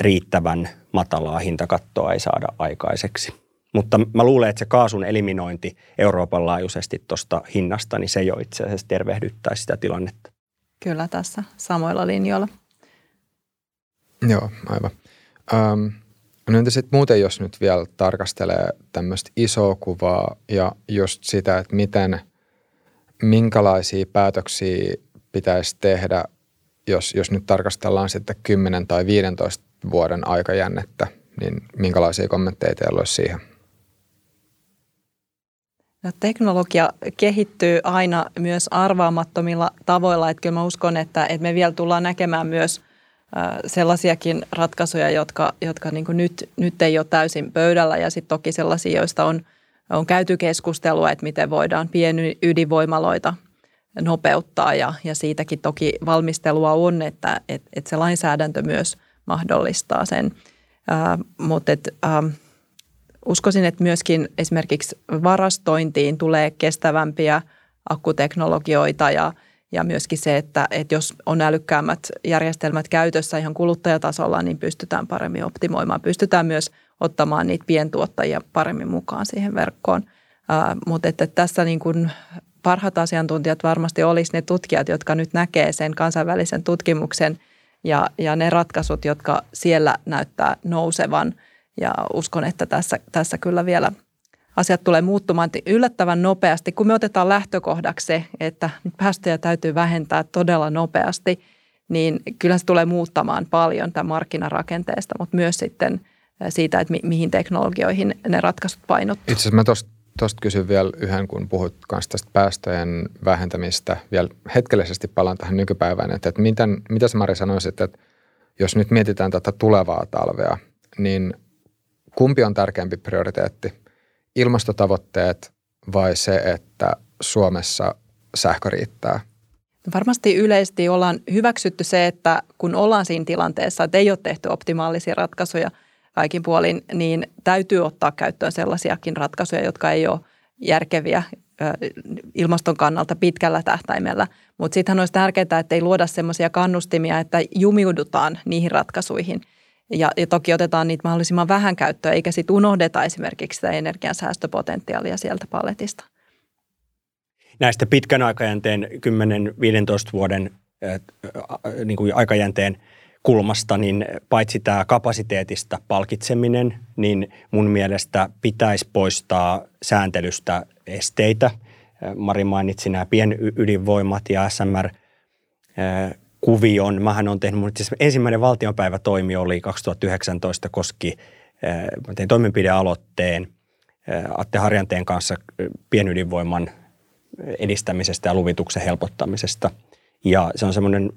riittävän matalaa hintakattoa ei saada aikaiseksi. Mutta mä luulen, että se kaasun eliminointi Euroopan laajuisesti tuosta hinnasta, niin se jo itse asiassa tervehdyttäisi sitä tilannetta. Kyllä tässä samoilla linjoilla. Joo, aivan. Um, No entä sitten muuten, jos nyt vielä tarkastelee tämmöistä isoa kuvaa ja just sitä, että miten, minkälaisia päätöksiä pitäisi tehdä, jos, jos nyt tarkastellaan sitten 10 tai 15 vuoden aikajännettä, niin minkälaisia kommentteja teillä olisi siihen? No, teknologia kehittyy aina myös arvaamattomilla tavoilla, että kyllä mä uskon, että, että me vielä tullaan näkemään myös – sellaisiakin ratkaisuja, jotka, jotka niin nyt, nyt ei ole täysin pöydällä. Ja sitten toki sellaisia, joista on, on käyty keskustelua, että miten voidaan pieni ydinvoimaloita nopeuttaa. Ja, ja siitäkin toki valmistelua on, että et, et se lainsäädäntö myös mahdollistaa sen. Ää, mutta et, ää, uskoisin, että myöskin esimerkiksi varastointiin tulee kestävämpiä akkuteknologioita ja – ja myöskin se, että, että jos on älykkäämmät järjestelmät käytössä ihan kuluttajatasolla, niin pystytään paremmin optimoimaan. Pystytään myös ottamaan niitä pientuottajia paremmin mukaan siihen verkkoon. Ää, mutta että tässä niin kuin parhaat asiantuntijat varmasti olisi ne tutkijat, jotka nyt näkee sen kansainvälisen tutkimuksen ja, ja ne ratkaisut, jotka siellä näyttää nousevan. Ja uskon, että tässä, tässä kyllä vielä – asiat tulee muuttumaan yllättävän nopeasti, kun me otetaan lähtökohdaksi se, että päästöjä täytyy vähentää todella nopeasti, niin kyllä se tulee muuttamaan paljon tämän markkinarakenteesta, mutta myös sitten siitä, että mi- mihin teknologioihin ne ratkaisut painottuvat. Itse asiassa mä tuosta Tuosta kysyn vielä yhden, kun puhut kanssa tästä päästöjen vähentämistä. Vielä hetkellisesti palaan tähän nykypäivään, että, että miten, mitä sä Mari sanoisit, että jos nyt mietitään tätä tulevaa talvea, niin kumpi on tärkeämpi prioriteetti? ilmastotavoitteet vai se, että Suomessa sähkö riittää? Varmasti yleisesti ollaan hyväksytty se, että kun ollaan siinä tilanteessa, että ei ole tehty optimaalisia ratkaisuja kaikin puolin, niin täytyy ottaa käyttöön sellaisiakin ratkaisuja, jotka ei ole järkeviä ilmaston kannalta pitkällä tähtäimellä. Mutta sittenhän olisi tärkeää, että ei luoda sellaisia kannustimia, että jumiudutaan niihin ratkaisuihin – ja, ja toki otetaan niitä mahdollisimman vähän käyttöön, eikä sitten unohdeta esimerkiksi sitä energiansäästöpotentiaalia sieltä paletista. Näistä pitkän aikajänteen 10-15 vuoden niin kuin aikajänteen kulmasta, niin paitsi tämä kapasiteetista palkitseminen, niin mun mielestä pitäisi poistaa sääntelystä esteitä. Mari mainitsi nämä pienydinvoimat ja SMR kuvion. Mähän on tehnyt, mun ensimmäinen valtionpäivätoimi oli 2019, koski, mä tein toimenpidealoitteen Atte Harjanteen kanssa pienydinvoiman edistämisestä ja luvituksen helpottamisesta. Ja se on semmoinen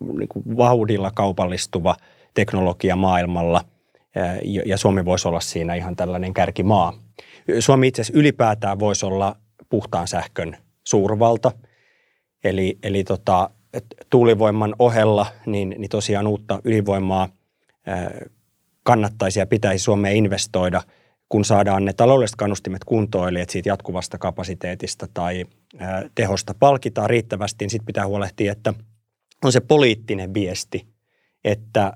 niin vauhdilla kaupallistuva teknologia maailmalla, ja Suomi voisi olla siinä ihan tällainen kärkimaa. Suomi itse asiassa ylipäätään voisi olla puhtaan sähkön suurvalta, eli, eli tota, tuulivoiman ohella niin, niin tosiaan uutta ydinvoimaa kannattaisi ja pitäisi Suomeen investoida, kun saadaan ne taloudelliset kannustimet kuntoon, eli että siitä jatkuvasta kapasiteetista tai tehosta palkitaan riittävästi, niin sitten pitää huolehtia, että on se poliittinen viesti, että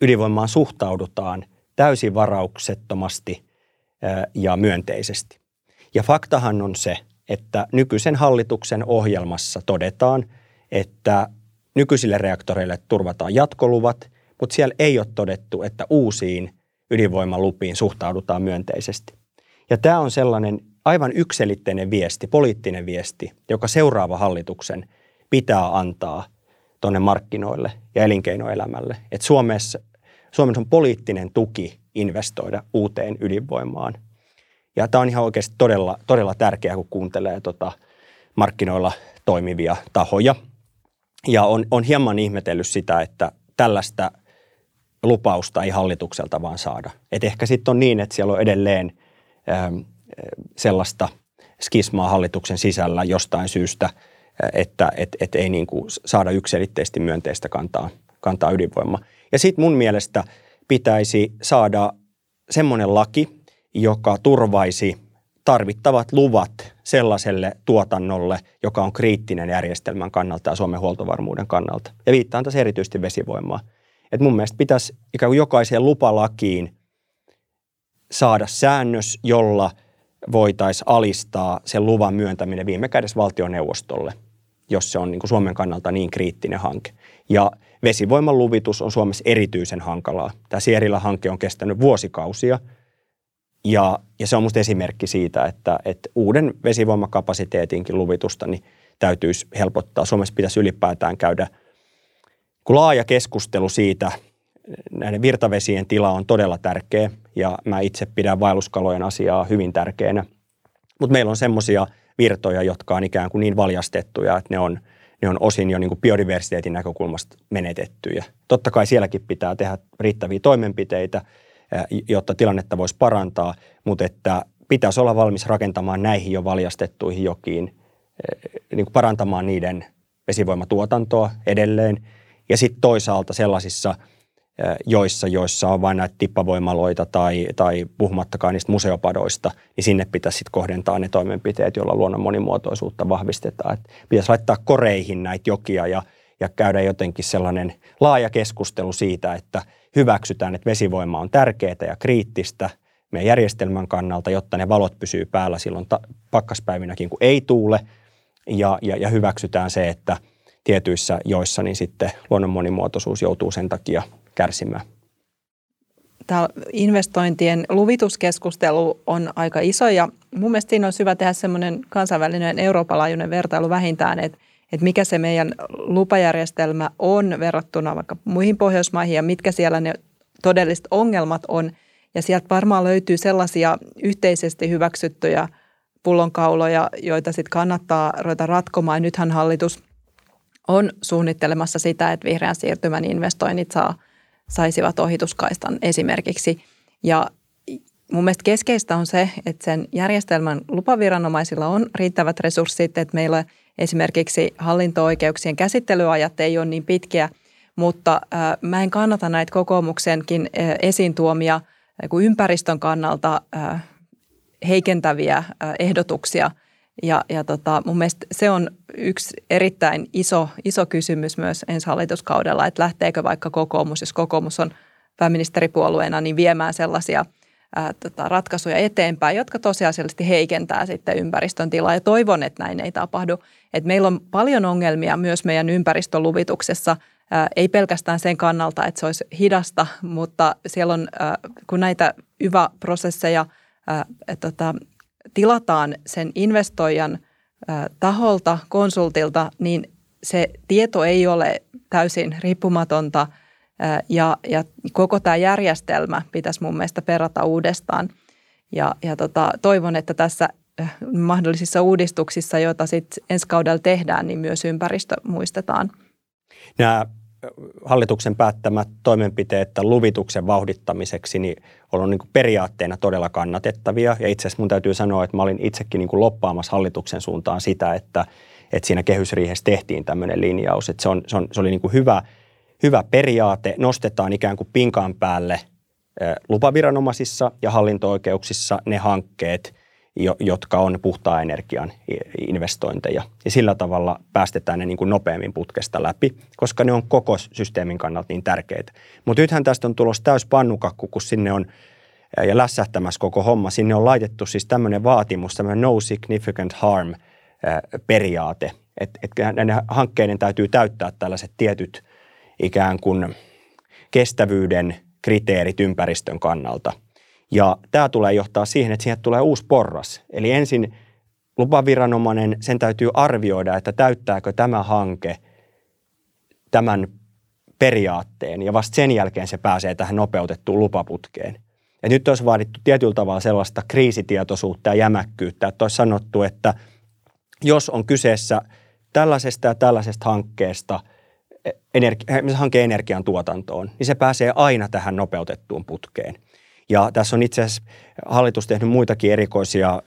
ydinvoimaan suhtaudutaan täysin varauksettomasti ja myönteisesti. Ja faktahan on se, että nykyisen hallituksen ohjelmassa todetaan, että nykyisille reaktoreille turvataan jatkoluvat, mutta siellä ei ole todettu, että uusiin ydinvoimalupiin suhtaudutaan myönteisesti. Ja tämä on sellainen aivan ykselitteinen viesti, poliittinen viesti, joka seuraava hallituksen pitää antaa tuonne markkinoille ja elinkeinoelämälle. Että Suomessa, Suomessa on poliittinen tuki investoida uuteen ydinvoimaan. Ja tämä on ihan oikeasti todella, todella tärkeää, kun kuuntelee tota markkinoilla toimivia tahoja. Ja on, on hieman ihmetellyt sitä, että tällaista lupausta ei hallitukselta vaan saada. Et ehkä sitten on niin, että siellä on edelleen ähm, sellaista skismaa hallituksen sisällä jostain syystä, että et, et ei niin kuin saada yksilitteisesti myönteistä kantaa, kantaa ydinvoimaa. Ja sitten mun mielestä pitäisi saada semmoinen laki, joka turvaisi tarvittavat luvat sellaiselle tuotannolle, joka on kriittinen järjestelmän kannalta ja Suomen huoltovarmuuden kannalta. Ja viittaan tässä erityisesti vesivoimaa. Et mun mielestä pitäisi ikään kuin jokaiseen lupalakiin saada säännös, jolla voitaisiin alistaa sen luvan myöntäminen viime kädessä valtioneuvostolle, jos se on niin kuin Suomen kannalta niin kriittinen hanke. Ja vesivoiman luvitus on Suomessa erityisen hankalaa. Tämä Sierilä-hanke on kestänyt vuosikausia – ja, ja se on minusta esimerkki siitä, että, että uuden vesivoimakapasiteetinkin luvitusta niin täytyisi helpottaa. Suomessa pitäisi ylipäätään käydä laaja keskustelu siitä. Näiden virtavesien tila on todella tärkeä ja mä itse pidän vaelluskalojen asiaa hyvin tärkeänä. Mutta meillä on semmoisia virtoja, jotka on ikään kuin niin valjastettuja, että ne on, ne on osin jo niin kuin biodiversiteetin näkökulmasta menetettyjä. Totta kai sielläkin pitää tehdä riittäviä toimenpiteitä – jotta tilannetta voisi parantaa, mutta että pitäisi olla valmis rakentamaan näihin jo valjastettuihin jokiin, niin parantamaan niiden vesivoimatuotantoa edelleen. Ja sitten toisaalta sellaisissa joissa, joissa on vain näitä tippavoimaloita tai, tai puhumattakaan niistä museopadoista, niin sinne pitäisi sitten kohdentaa ne toimenpiteet, joilla luonnon monimuotoisuutta vahvistetaan. Et pitäisi laittaa koreihin näitä jokia ja, ja käydä jotenkin sellainen laaja keskustelu siitä, että – hyväksytään, että vesivoima on tärkeää ja kriittistä meidän järjestelmän kannalta, jotta ne valot pysyy päällä silloin ta- pakkaspäivinäkin, kun ei tuule. Ja, ja, ja hyväksytään se, että tietyissä joissa niin sitten luonnon monimuotoisuus joutuu sen takia kärsimään. Tämä investointien luvituskeskustelu on aika iso ja mun mielestä siinä on hyvä tehdä semmoinen kansainvälinen Euroopan laajuinen vertailu vähintään, että että mikä se meidän lupajärjestelmä on verrattuna vaikka muihin Pohjoismaihin ja mitkä siellä ne todelliset ongelmat on. Ja sieltä varmaan löytyy sellaisia yhteisesti hyväksyttyjä pullonkauloja, joita sitten kannattaa ruveta ratkomaan. Nythän hallitus on suunnittelemassa sitä, että vihreän siirtymän investoinnit saa, saisivat ohituskaistan esimerkiksi. Ja mun mielestä keskeistä on se, että sen järjestelmän lupaviranomaisilla on riittävät resurssit, että meillä esimerkiksi hallinto-oikeuksien käsittelyajat ei ole niin pitkiä, mutta äh, mä en kannata näitä kokoomuksenkin äh, esiin tuomia äh, ympäristön kannalta äh, heikentäviä äh, ehdotuksia. Ja, ja tota, mun mielestä se on yksi erittäin iso, iso kysymys myös ensi hallituskaudella, että lähteekö vaikka kokoomus, jos kokoomus on pääministeripuolueena, niin viemään sellaisia – ää, tota, ratkaisuja eteenpäin, jotka tosiasiallisesti heikentää sitten ympäristön tilaa. Ja toivon, että näin ei tapahdu. Et meillä on paljon ongelmia myös meidän ympäristöluvituksessa, ei pelkästään sen kannalta, että se olisi hidasta, mutta siellä on, kun näitä YVA-prosesseja tota, tilataan sen investoijan taholta, konsultilta, niin se tieto ei ole täysin riippumatonta – ja, ja koko tämä järjestelmä pitäisi mun mielestä perata uudestaan. Ja, ja tota, toivon, että tässä mahdollisissa uudistuksissa, joita sitten ensi kaudella tehdään, niin myös ympäristö muistetaan. Nämä hallituksen päättämät toimenpiteet luvituksen vauhdittamiseksi niin on niin kuin periaatteena todella kannatettavia. Ja itse asiassa mun täytyy sanoa, että mä olin itsekin niin kuin loppaamassa hallituksen suuntaan sitä, että, että siinä kehysriihessä tehtiin tämmöinen linjaus. Että se, on, se, on, se oli niin kuin hyvä – hyvä periaate, nostetaan ikään kuin pinkan päälle lupaviranomaisissa ja hallinto-oikeuksissa ne hankkeet, jotka on puhtaan energian investointeja. Ja sillä tavalla päästetään ne niin kuin nopeammin putkesta läpi, koska ne on koko systeemin kannalta niin tärkeitä. Mutta nythän tästä on tulossa täys pannukakku, kun sinne on ja lässähtämässä koko homma. Sinne on laitettu siis tämmöinen vaatimus, tämmöinen no significant harm periaate, että et näiden hankkeiden täytyy täyttää tällaiset tietyt ikään kuin kestävyyden kriteerit ympäristön kannalta. Ja tämä tulee johtaa siihen, että siihen tulee uusi porras. Eli ensin lupaviranomainen, sen täytyy arvioida, että täyttääkö tämä hanke tämän periaatteen ja vasta sen jälkeen se pääsee tähän nopeutettuun lupaputkeen. Ja nyt olisi vaadittu tietyllä tavalla sellaista kriisitietoisuutta ja jämäkkyyttä, että olisi sanottu, että jos on kyseessä tällaisesta ja tällaisesta hankkeesta energi- hanke energian tuotantoon, niin se pääsee aina tähän nopeutettuun putkeen. Ja tässä on itse asiassa hallitus tehnyt muitakin erikoisia,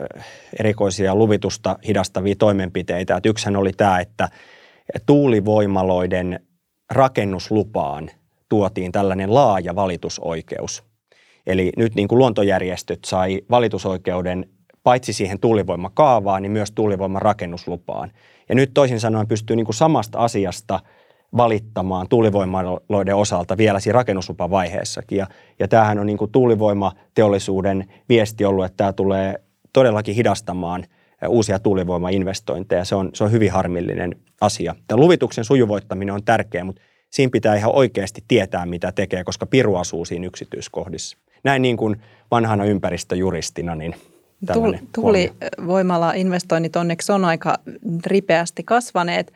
erikoisia luvitusta hidastavia toimenpiteitä. Että yksihän oli tämä, että tuulivoimaloiden rakennuslupaan tuotiin tällainen laaja valitusoikeus. Eli nyt niin kuin luontojärjestöt sai valitusoikeuden paitsi siihen tuulivoimakaavaan, niin myös tuulivoiman rakennuslupaan. Ja nyt toisin sanoen pystyy niin kuin samasta asiasta valittamaan tuulivoimaloiden osalta vielä siinä rakennuslupavaiheessakin. Ja, ja tämähän on niin kuin tuulivoimateollisuuden viesti ollut, että tämä tulee todellakin hidastamaan uusia tuulivoimainvestointeja. Se on, se on hyvin harmillinen asia. Tämä luvituksen sujuvoittaminen on tärkeä, mutta siinä pitää ihan oikeasti tietää, mitä tekee, koska piru asuu siinä yksityiskohdissa. Näin niin kuin vanhana ympäristöjuristina, niin Tuulivoimala investoinnit onneksi on aika ripeästi kasvaneet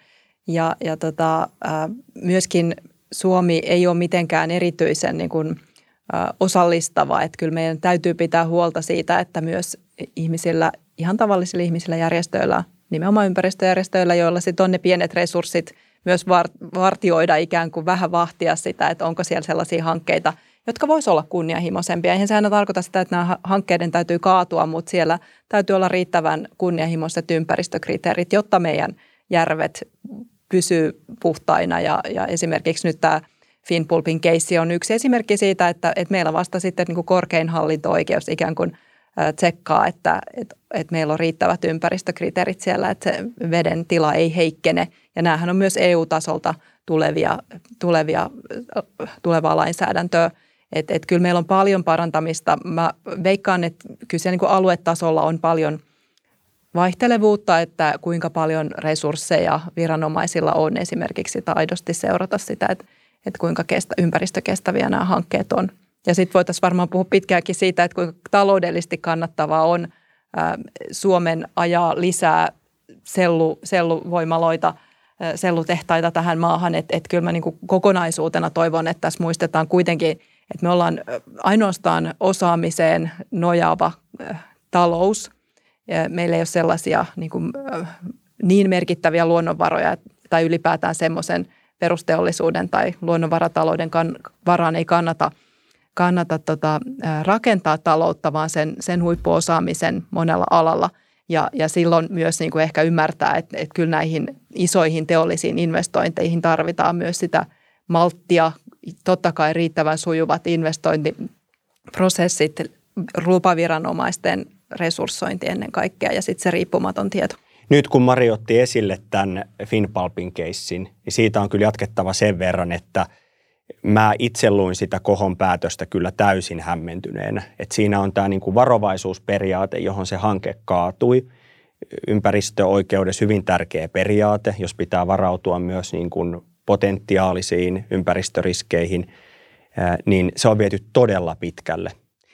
ja, ja tota, myöskin Suomi ei ole mitenkään erityisen niin kuin, osallistava. Että kyllä meidän täytyy pitää huolta siitä, että myös ihmisillä, ihan tavallisilla ihmisillä järjestöillä, nimenomaan ympäristöjärjestöillä, joilla sitten on ne pienet resurssit myös vartioida ikään kuin vähän vahtia sitä, että onko siellä sellaisia hankkeita – jotka voisi olla kunnianhimoisempia. Eihän se aina tarkoita sitä, että nämä hankkeiden täytyy kaatua, mutta siellä täytyy olla riittävän kunnianhimoiset ympäristökriteerit, jotta meidän järvet pysyy puhtaina. Ja, ja esimerkiksi nyt tämä Finpulpin keissi on yksi esimerkki siitä, että, että meillä vasta sitten niin kuin korkein hallinto-oikeus ikään kuin tsekkaa, että, että, että meillä on riittävät ympäristökriteerit siellä, että se veden tila ei heikkene. Ja näähän on myös EU-tasolta tulevia, tulevia, tulevaa lainsäädäntöä. Että et kyllä meillä on paljon parantamista. Mä veikkaan, että kyllä siellä niin aluetasolla on paljon vaihtelevuutta, että kuinka paljon resursseja viranomaisilla on esimerkiksi taidosti seurata sitä, että, että kuinka kestä, ympäristökestäviä nämä hankkeet on. Ja sitten voitaisiin varmaan puhua pitkäänkin siitä, että kuinka taloudellisesti kannattavaa on Suomen ajaa lisää sellu, selluvoimaloita, sellutehtaita tähän maahan. Että et kyllä mä niin kokonaisuutena toivon, että tässä muistetaan kuitenkin – että me ollaan ainoastaan osaamiseen nojaava talous. Meillä ei ole sellaisia niin, kuin, niin merkittäviä luonnonvaroja tai ylipäätään semmoisen perusteollisuuden tai luonnonvaratalouden kan, varaan ei kannata, kannata tota, rakentaa taloutta, vaan sen, sen huippuosaamisen monella alalla. Ja, ja silloin myös niin kuin ehkä ymmärtää, että, että kyllä näihin isoihin teollisiin investointeihin tarvitaan myös sitä malttia, totta kai riittävän sujuvat investointiprosessit, lupaviranomaisten resurssointi ennen kaikkea ja sitten se riippumaton tieto. Nyt kun Mari otti esille tämän Finpalpin keissin, niin siitä on kyllä jatkettava sen verran, että mä itse luin sitä kohon päätöstä kyllä täysin hämmentyneenä. Et siinä on tämä niinku varovaisuusperiaate, johon se hanke kaatui. Ympäristöoikeudessa hyvin tärkeä periaate, jos pitää varautua myös niin kuin potentiaalisiin ympäristöriskeihin, niin se on viety todella pitkälle.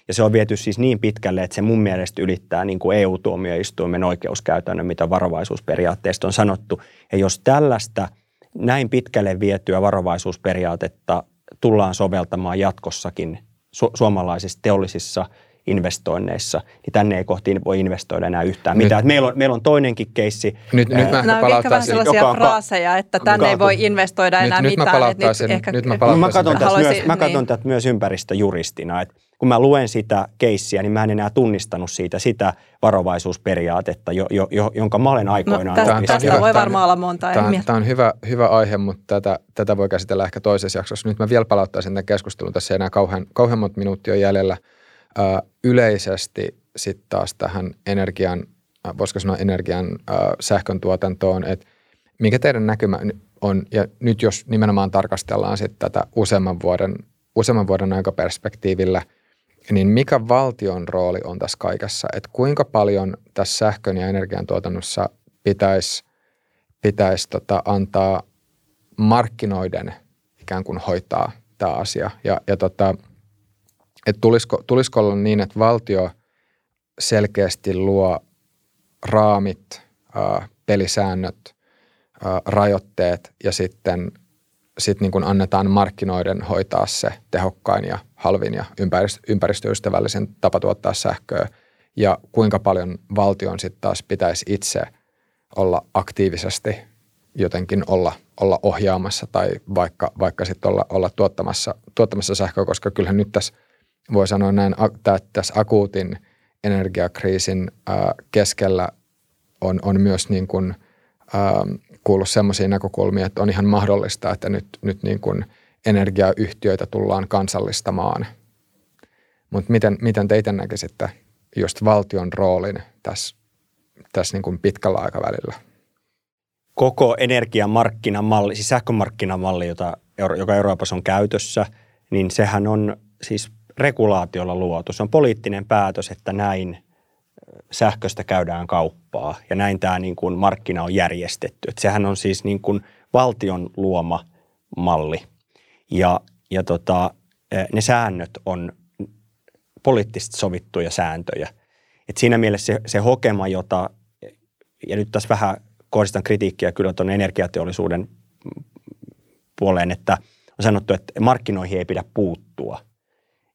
Ja se on viety siis niin pitkälle, että se mun mielestä ylittää niin kuin EU-tuomioistuimen oikeuskäytännön, mitä varovaisuusperiaatteesta on sanottu. Ja jos tällaista näin pitkälle vietyä varovaisuusperiaatetta tullaan soveltamaan jatkossakin su- suomalaisissa teollisissa investoinneissa, niin tänne ei kohti voi investoida enää yhtään nyt, mitään. meillä, on, meillä on toinenkin keissi. Nyt, nyt mä Nämä on ehkä vähän sellaisia joka fraaseja, että tänne kaatu. ei voi investoida enää nyt, mitään. Nyt mä palauttaisin. Nyt, nyt mä, palauttaisin. mä katson, tätä myös, niin. tätä myös ympäristöjuristina, että kun mä luen sitä keissiä, niin mä en enää tunnistanut siitä sitä varovaisuusperiaatetta, jo, jo, jo, jonka mä olen no, aikoinaan no, tästä, tästä hyvä, voi varmaan olla monta tämä, tämä on hyvä, hyvä aihe, mutta tätä, tätä voi käsitellä ehkä toisessa jaksossa. Nyt mä vielä palauttaisin tämän keskustelun. Tässä ei enää kauhean, kauhean monta minuuttia jäljellä. Ö, yleisesti sitten taas tähän energian, voisiko sanoa energian ö, sähkön tuotantoon, että mikä teidän näkymä on, ja nyt jos nimenomaan tarkastellaan sitten tätä useamman vuoden, useamman vuoden aikaperspektiivillä, niin mikä valtion rooli on tässä kaikessa? Että kuinka paljon tässä sähkön ja energian tuotannossa pitäisi, pitäisi tota antaa markkinoiden ikään kuin hoitaa tämä asia? Ja, ja tota, että tulisiko, tulisiko olla niin, että valtio selkeästi luo raamit, pelisäännöt – rajoitteet ja sitten sit niin kuin annetaan markkinoiden hoitaa se tehokkain ja halvin ja ympäristöystävällisen tapa tuottaa sähköä? Ja kuinka paljon valtion sitten taas pitäisi itse olla aktiivisesti jotenkin olla, olla ohjaamassa tai vaikka, vaikka sitten olla, olla tuottamassa, tuottamassa sähköä, koska kyllähän nyt tässä voi sanoa näin, että tässä akuutin energiakriisin keskellä on, on myös niin kuin, kuullut sellaisia näkökulmia, että on ihan mahdollista, että nyt, nyt niin kuin energiayhtiöitä tullaan kansallistamaan. Mutta miten, miten teitä näkisitte just valtion roolin tässä, tässä niin kuin pitkällä aikavälillä? Koko energiamarkkinamalli, siis sähkömarkkinamalli, jota, joka Euroopassa on käytössä, niin sehän on siis regulaatiolla luotu. Se on poliittinen päätös, että näin sähköstä käydään kauppaa ja näin tämä niin kuin markkina on järjestetty. Että sehän on siis niin kuin valtion luoma malli ja, ja tota, ne säännöt on poliittisesti sovittuja sääntöjä. Et siinä mielessä se, se hokema, jota, ja nyt tässä vähän kohdistan kritiikkiä kyllä tuonne energiateollisuuden puoleen, että on sanottu, että markkinoihin ei pidä puuttua,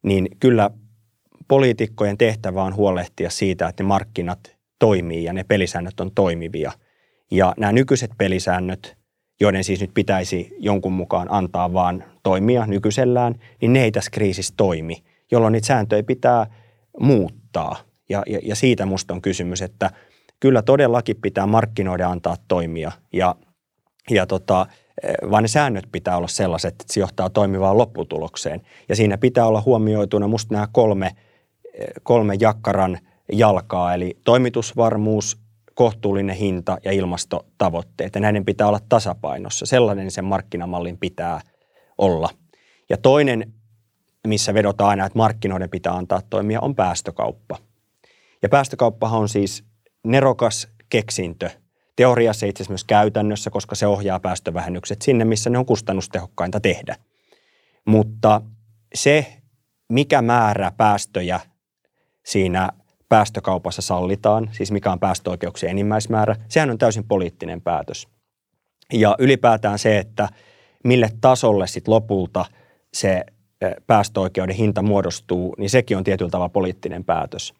niin kyllä poliitikkojen tehtävä on huolehtia siitä, että ne markkinat toimii ja ne pelisäännöt on toimivia. Ja nämä nykyiset pelisäännöt, joiden siis nyt pitäisi jonkun mukaan antaa vaan toimia nykyisellään, niin ne ei tässä kriisissä toimi, jolloin niitä sääntöjä pitää muuttaa. Ja, ja, ja siitä musta on kysymys, että kyllä todellakin pitää markkinoiden antaa toimia ja, ja tota, vaan ne säännöt pitää olla sellaiset, että se johtaa toimivaan lopputulokseen. Ja siinä pitää olla huomioituna musta nämä kolme – kolme jakkaran jalkaa, eli toimitusvarmuus, kohtuullinen hinta ja ilmastotavoitteet. Ja näiden pitää olla tasapainossa. Sellainen sen markkinamallin pitää olla. Ja toinen, missä vedotaan aina, että markkinoiden pitää antaa toimia, on päästökauppa. Ja päästökauppahan on siis nerokas keksintö. Teoriassa itse asiassa myös käytännössä, koska se ohjaa päästövähennykset sinne, missä ne on kustannustehokkainta tehdä. Mutta se, mikä määrä päästöjä siinä päästökaupassa sallitaan, siis mikä on päästöoikeuksien enimmäismäärä, sehän on täysin poliittinen päätös. Ja ylipäätään se, että mille tasolle sitten lopulta se päästöoikeuden hinta muodostuu, niin sekin on tietyllä tavalla poliittinen päätös.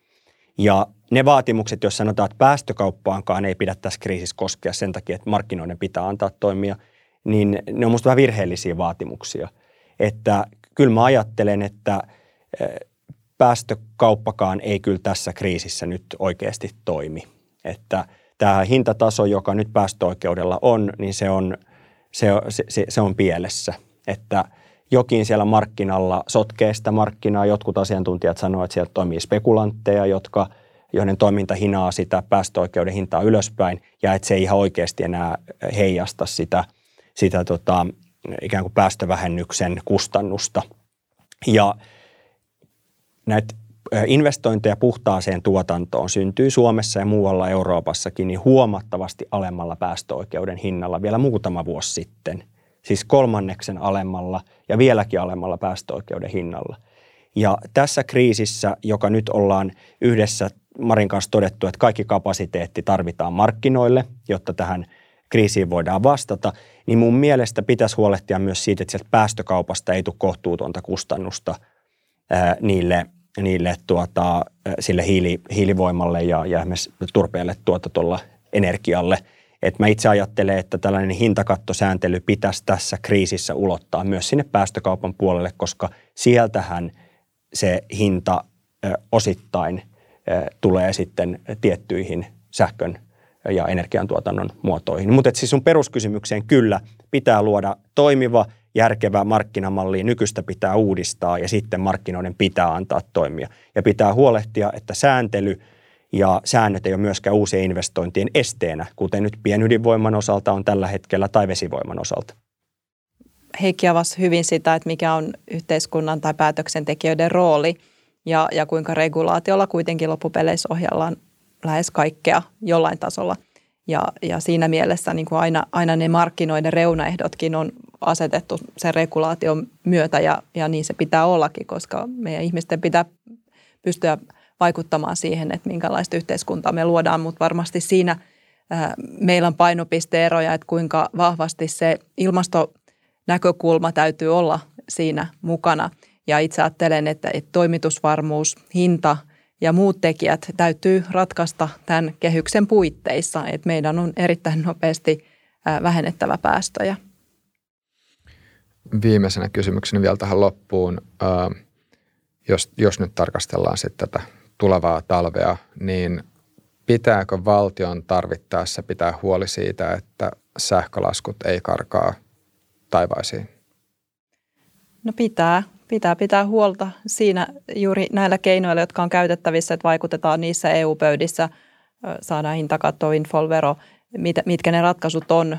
Ja ne vaatimukset, jos sanotaan, että päästökauppaankaan ei pidä tässä kriisissä koskea sen takia, että markkinoiden pitää antaa toimia, niin ne on minusta vähän virheellisiä vaatimuksia. Että kyllä mä ajattelen, että päästökauppakaan ei kyllä tässä kriisissä nyt oikeasti toimi. Että tämä hintataso, joka nyt päästöoikeudella on, niin se on, se, se, se on pielessä. Että jokin siellä markkinalla sotkee sitä markkinaa. Jotkut asiantuntijat sanovat, että siellä toimii spekulantteja, jotka, joiden toiminta hinaa sitä päästöoikeuden hintaa ylöspäin ja että se ei ihan oikeasti enää heijasta sitä, sitä tota, ikään kuin päästövähennyksen kustannusta. Ja näitä investointeja puhtaaseen tuotantoon syntyy Suomessa ja muualla Euroopassakin niin huomattavasti alemmalla päästöoikeuden hinnalla vielä muutama vuosi sitten. Siis kolmanneksen alemmalla ja vieläkin alemmalla päästöoikeuden hinnalla. Ja tässä kriisissä, joka nyt ollaan yhdessä Marin kanssa todettu, että kaikki kapasiteetti tarvitaan markkinoille, jotta tähän kriisiin voidaan vastata, niin mun mielestä pitäisi huolehtia myös siitä, että sieltä päästökaupasta ei tule kohtuutonta kustannusta niille – niille tuota, sille hiili, hiilivoimalle ja, ja esimerkiksi turpeelle tuotetulla energialle. Et mä itse ajattelen, että tällainen hintakattosääntely pitäisi tässä kriisissä ulottaa myös sinne päästökaupan puolelle, koska sieltähän se hinta osittain tulee sitten tiettyihin sähkön ja energiantuotannon muotoihin. Mutta siis sun peruskysymykseen kyllä pitää luoda toimiva, järkevä markkinamalli, nykyistä pitää uudistaa ja sitten markkinoiden pitää antaa toimia. Ja pitää huolehtia, että sääntely ja säännöt ei ole myöskään uusien investointien esteenä, kuten nyt pienydinvoiman osalta on tällä hetkellä tai vesivoiman osalta. Heikki avasi hyvin sitä, että mikä on yhteiskunnan tai päätöksentekijöiden rooli ja, ja kuinka regulaatiolla kuitenkin loppupeleissä ohjellaan lähes kaikkea jollain tasolla. Ja, ja siinä mielessä niin kuin aina, aina ne markkinoiden reunaehdotkin on asetettu sen regulaation myötä ja, ja niin se pitää ollakin, koska meidän ihmisten pitää pystyä vaikuttamaan siihen, että minkälaista yhteiskuntaa me luodaan, mutta varmasti siinä ää, meillä on painopisteeroja, että kuinka vahvasti se ilmastonäkökulma täytyy olla siinä mukana. Ja itse ajattelen, että, että toimitusvarmuus, hinta – ja muut tekijät täytyy ratkaista tämän kehyksen puitteissa, että meidän on erittäin nopeasti vähennettävä päästöjä. Viimeisenä kysymyksenä vielä tähän loppuun. Jos, jos nyt tarkastellaan sitten tätä tulevaa talvea, niin pitääkö valtion tarvittaessa pitää huoli siitä, että sähkölaskut ei karkaa taivaisiin? No pitää pitää pitää huolta siinä juuri näillä keinoilla, jotka on käytettävissä, että vaikutetaan niissä EU-pöydissä, saadaan hintakatto, infolvero, mitkä ne ratkaisut on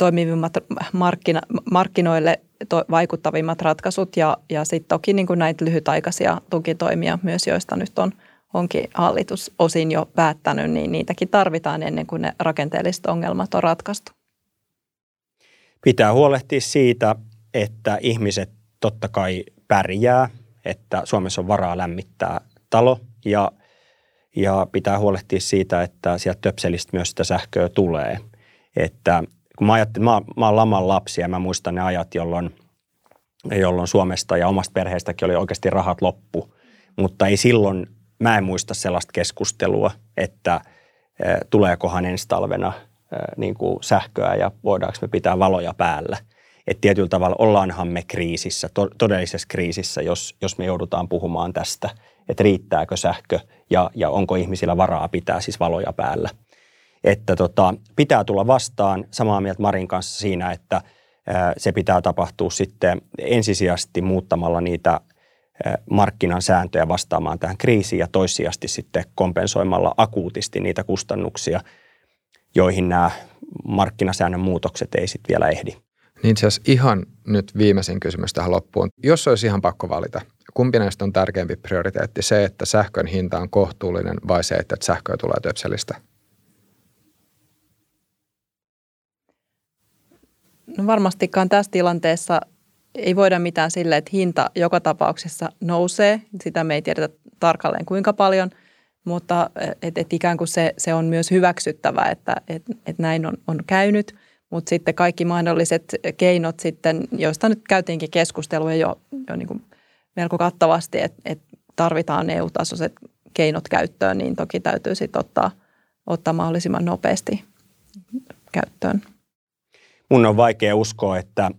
toimivimmat markkina, markkinoille to, vaikuttavimmat ratkaisut ja, ja sitten toki niin kuin näitä lyhytaikaisia tukitoimia myös, joista nyt on, onkin hallitus osin jo päättänyt, niin niitäkin tarvitaan ennen kuin ne rakenteelliset ongelmat on ratkaistu. Pitää huolehtia siitä, että ihmiset totta kai pärjää, että Suomessa on varaa lämmittää talo ja, ja pitää huolehtia siitä, että sieltä töpselistä myös sitä sähköä tulee. Että kun mä ajattelin, mä, mä olen laman lapsi ja mä muistan ne ajat, jolloin, jolloin Suomesta ja omasta perheestäkin oli oikeasti rahat loppu. Mutta ei silloin, mä en muista sellaista keskustelua, että tuleekohan ensi talvena niin kuin sähköä ja voidaanko me pitää valoja päällä – että tietyllä tavalla ollaanhan me kriisissä, to, todellisessa kriisissä, jos, jos me joudutaan puhumaan tästä, että riittääkö sähkö ja, ja onko ihmisillä varaa pitää siis valoja päällä. Että tota, pitää tulla vastaan samaa mieltä Marin kanssa siinä, että se pitää tapahtua sitten ensisijaisesti muuttamalla niitä markkinan sääntöjä vastaamaan tähän kriisiin ja toissijasti sitten kompensoimalla akuutisti niitä kustannuksia, joihin nämä markkinasäännön muutokset ei sitten vielä ehdi. Niin itse asiassa ihan nyt viimeisin kysymys tähän loppuun. Jos olisi ihan pakko valita, kumpi näistä on tärkeämpi prioriteetti? Se, että sähkön hinta on kohtuullinen vai se, että sähköä tulee töpselistä? No varmastikaan tässä tilanteessa ei voida mitään sille, että hinta joka tapauksessa nousee. Sitä me ei tiedetä tarkalleen kuinka paljon, mutta et, et ikään kuin se, se on myös hyväksyttävä, että et, et näin on, on käynyt – mutta sitten kaikki mahdolliset keinot sitten, joista nyt käytiinkin keskustelua jo, jo niin kuin melko kattavasti, että, että tarvitaan EU-tasoiset keinot käyttöön, niin toki täytyy sitten ottaa, ottaa mahdollisimman nopeasti käyttöön. Mun on vaikea uskoa, että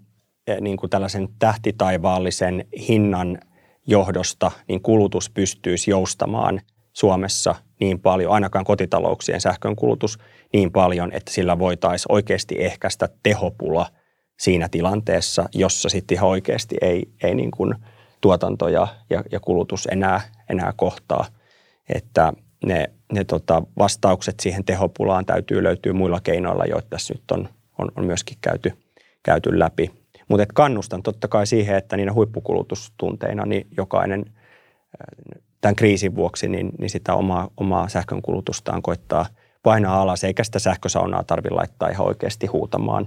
eh, niin kuin tällaisen tähtitaivaallisen hinnan johdosta niin kulutus pystyisi joustamaan Suomessa niin paljon, ainakaan kotitalouksien sähkön kulutus niin paljon, että sillä voitaisiin oikeasti ehkäistä tehopula siinä tilanteessa, jossa sitten ihan oikeasti ei, ei niin kuin tuotanto ja, ja, ja kulutus enää, enää kohtaa. Että ne, ne tota vastaukset siihen tehopulaan täytyy löytyä muilla keinoilla, joita tässä nyt on, on, on myöskin käyty, käyty läpi. Mutta kannustan totta kai siihen, että niinä huippukulutustunteina niin jokainen tämän kriisin vuoksi niin, niin sitä omaa, omaa sähkönkulutustaan koittaa painaa alas, eikä sitä sähkösaunaa tarvitse laittaa ihan oikeasti huutamaan,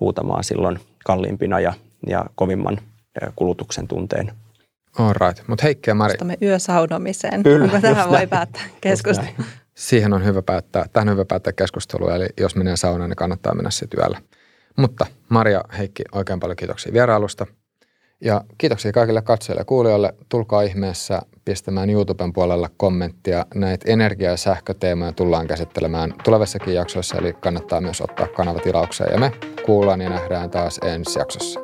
huutamaan silloin kalliimpina ja, ja kovimman kulutuksen tunteen. All right. Mutta Heikki ja Mari. Nostamme yösaunomiseen. Kyllä, Onko tähän voi päättää keskustelua? Siihen on hyvä päättää, tähän on hyvä päättää keskustelua, eli jos menee saunaan, niin kannattaa mennä sitten yöllä. Mutta Maria, Heikki, oikein paljon kiitoksia vierailusta. Ja kiitoksia kaikille katsojille ja kuulijoille. Tulkaa ihmeessä pistämään YouTuben puolella kommenttia. Näitä energia- ja sähköteemoja tullaan käsittelemään tulevissakin jaksoissa, eli kannattaa myös ottaa kanava tilaukseen. Ja me kuullaan ja nähdään taas ensi jaksossa.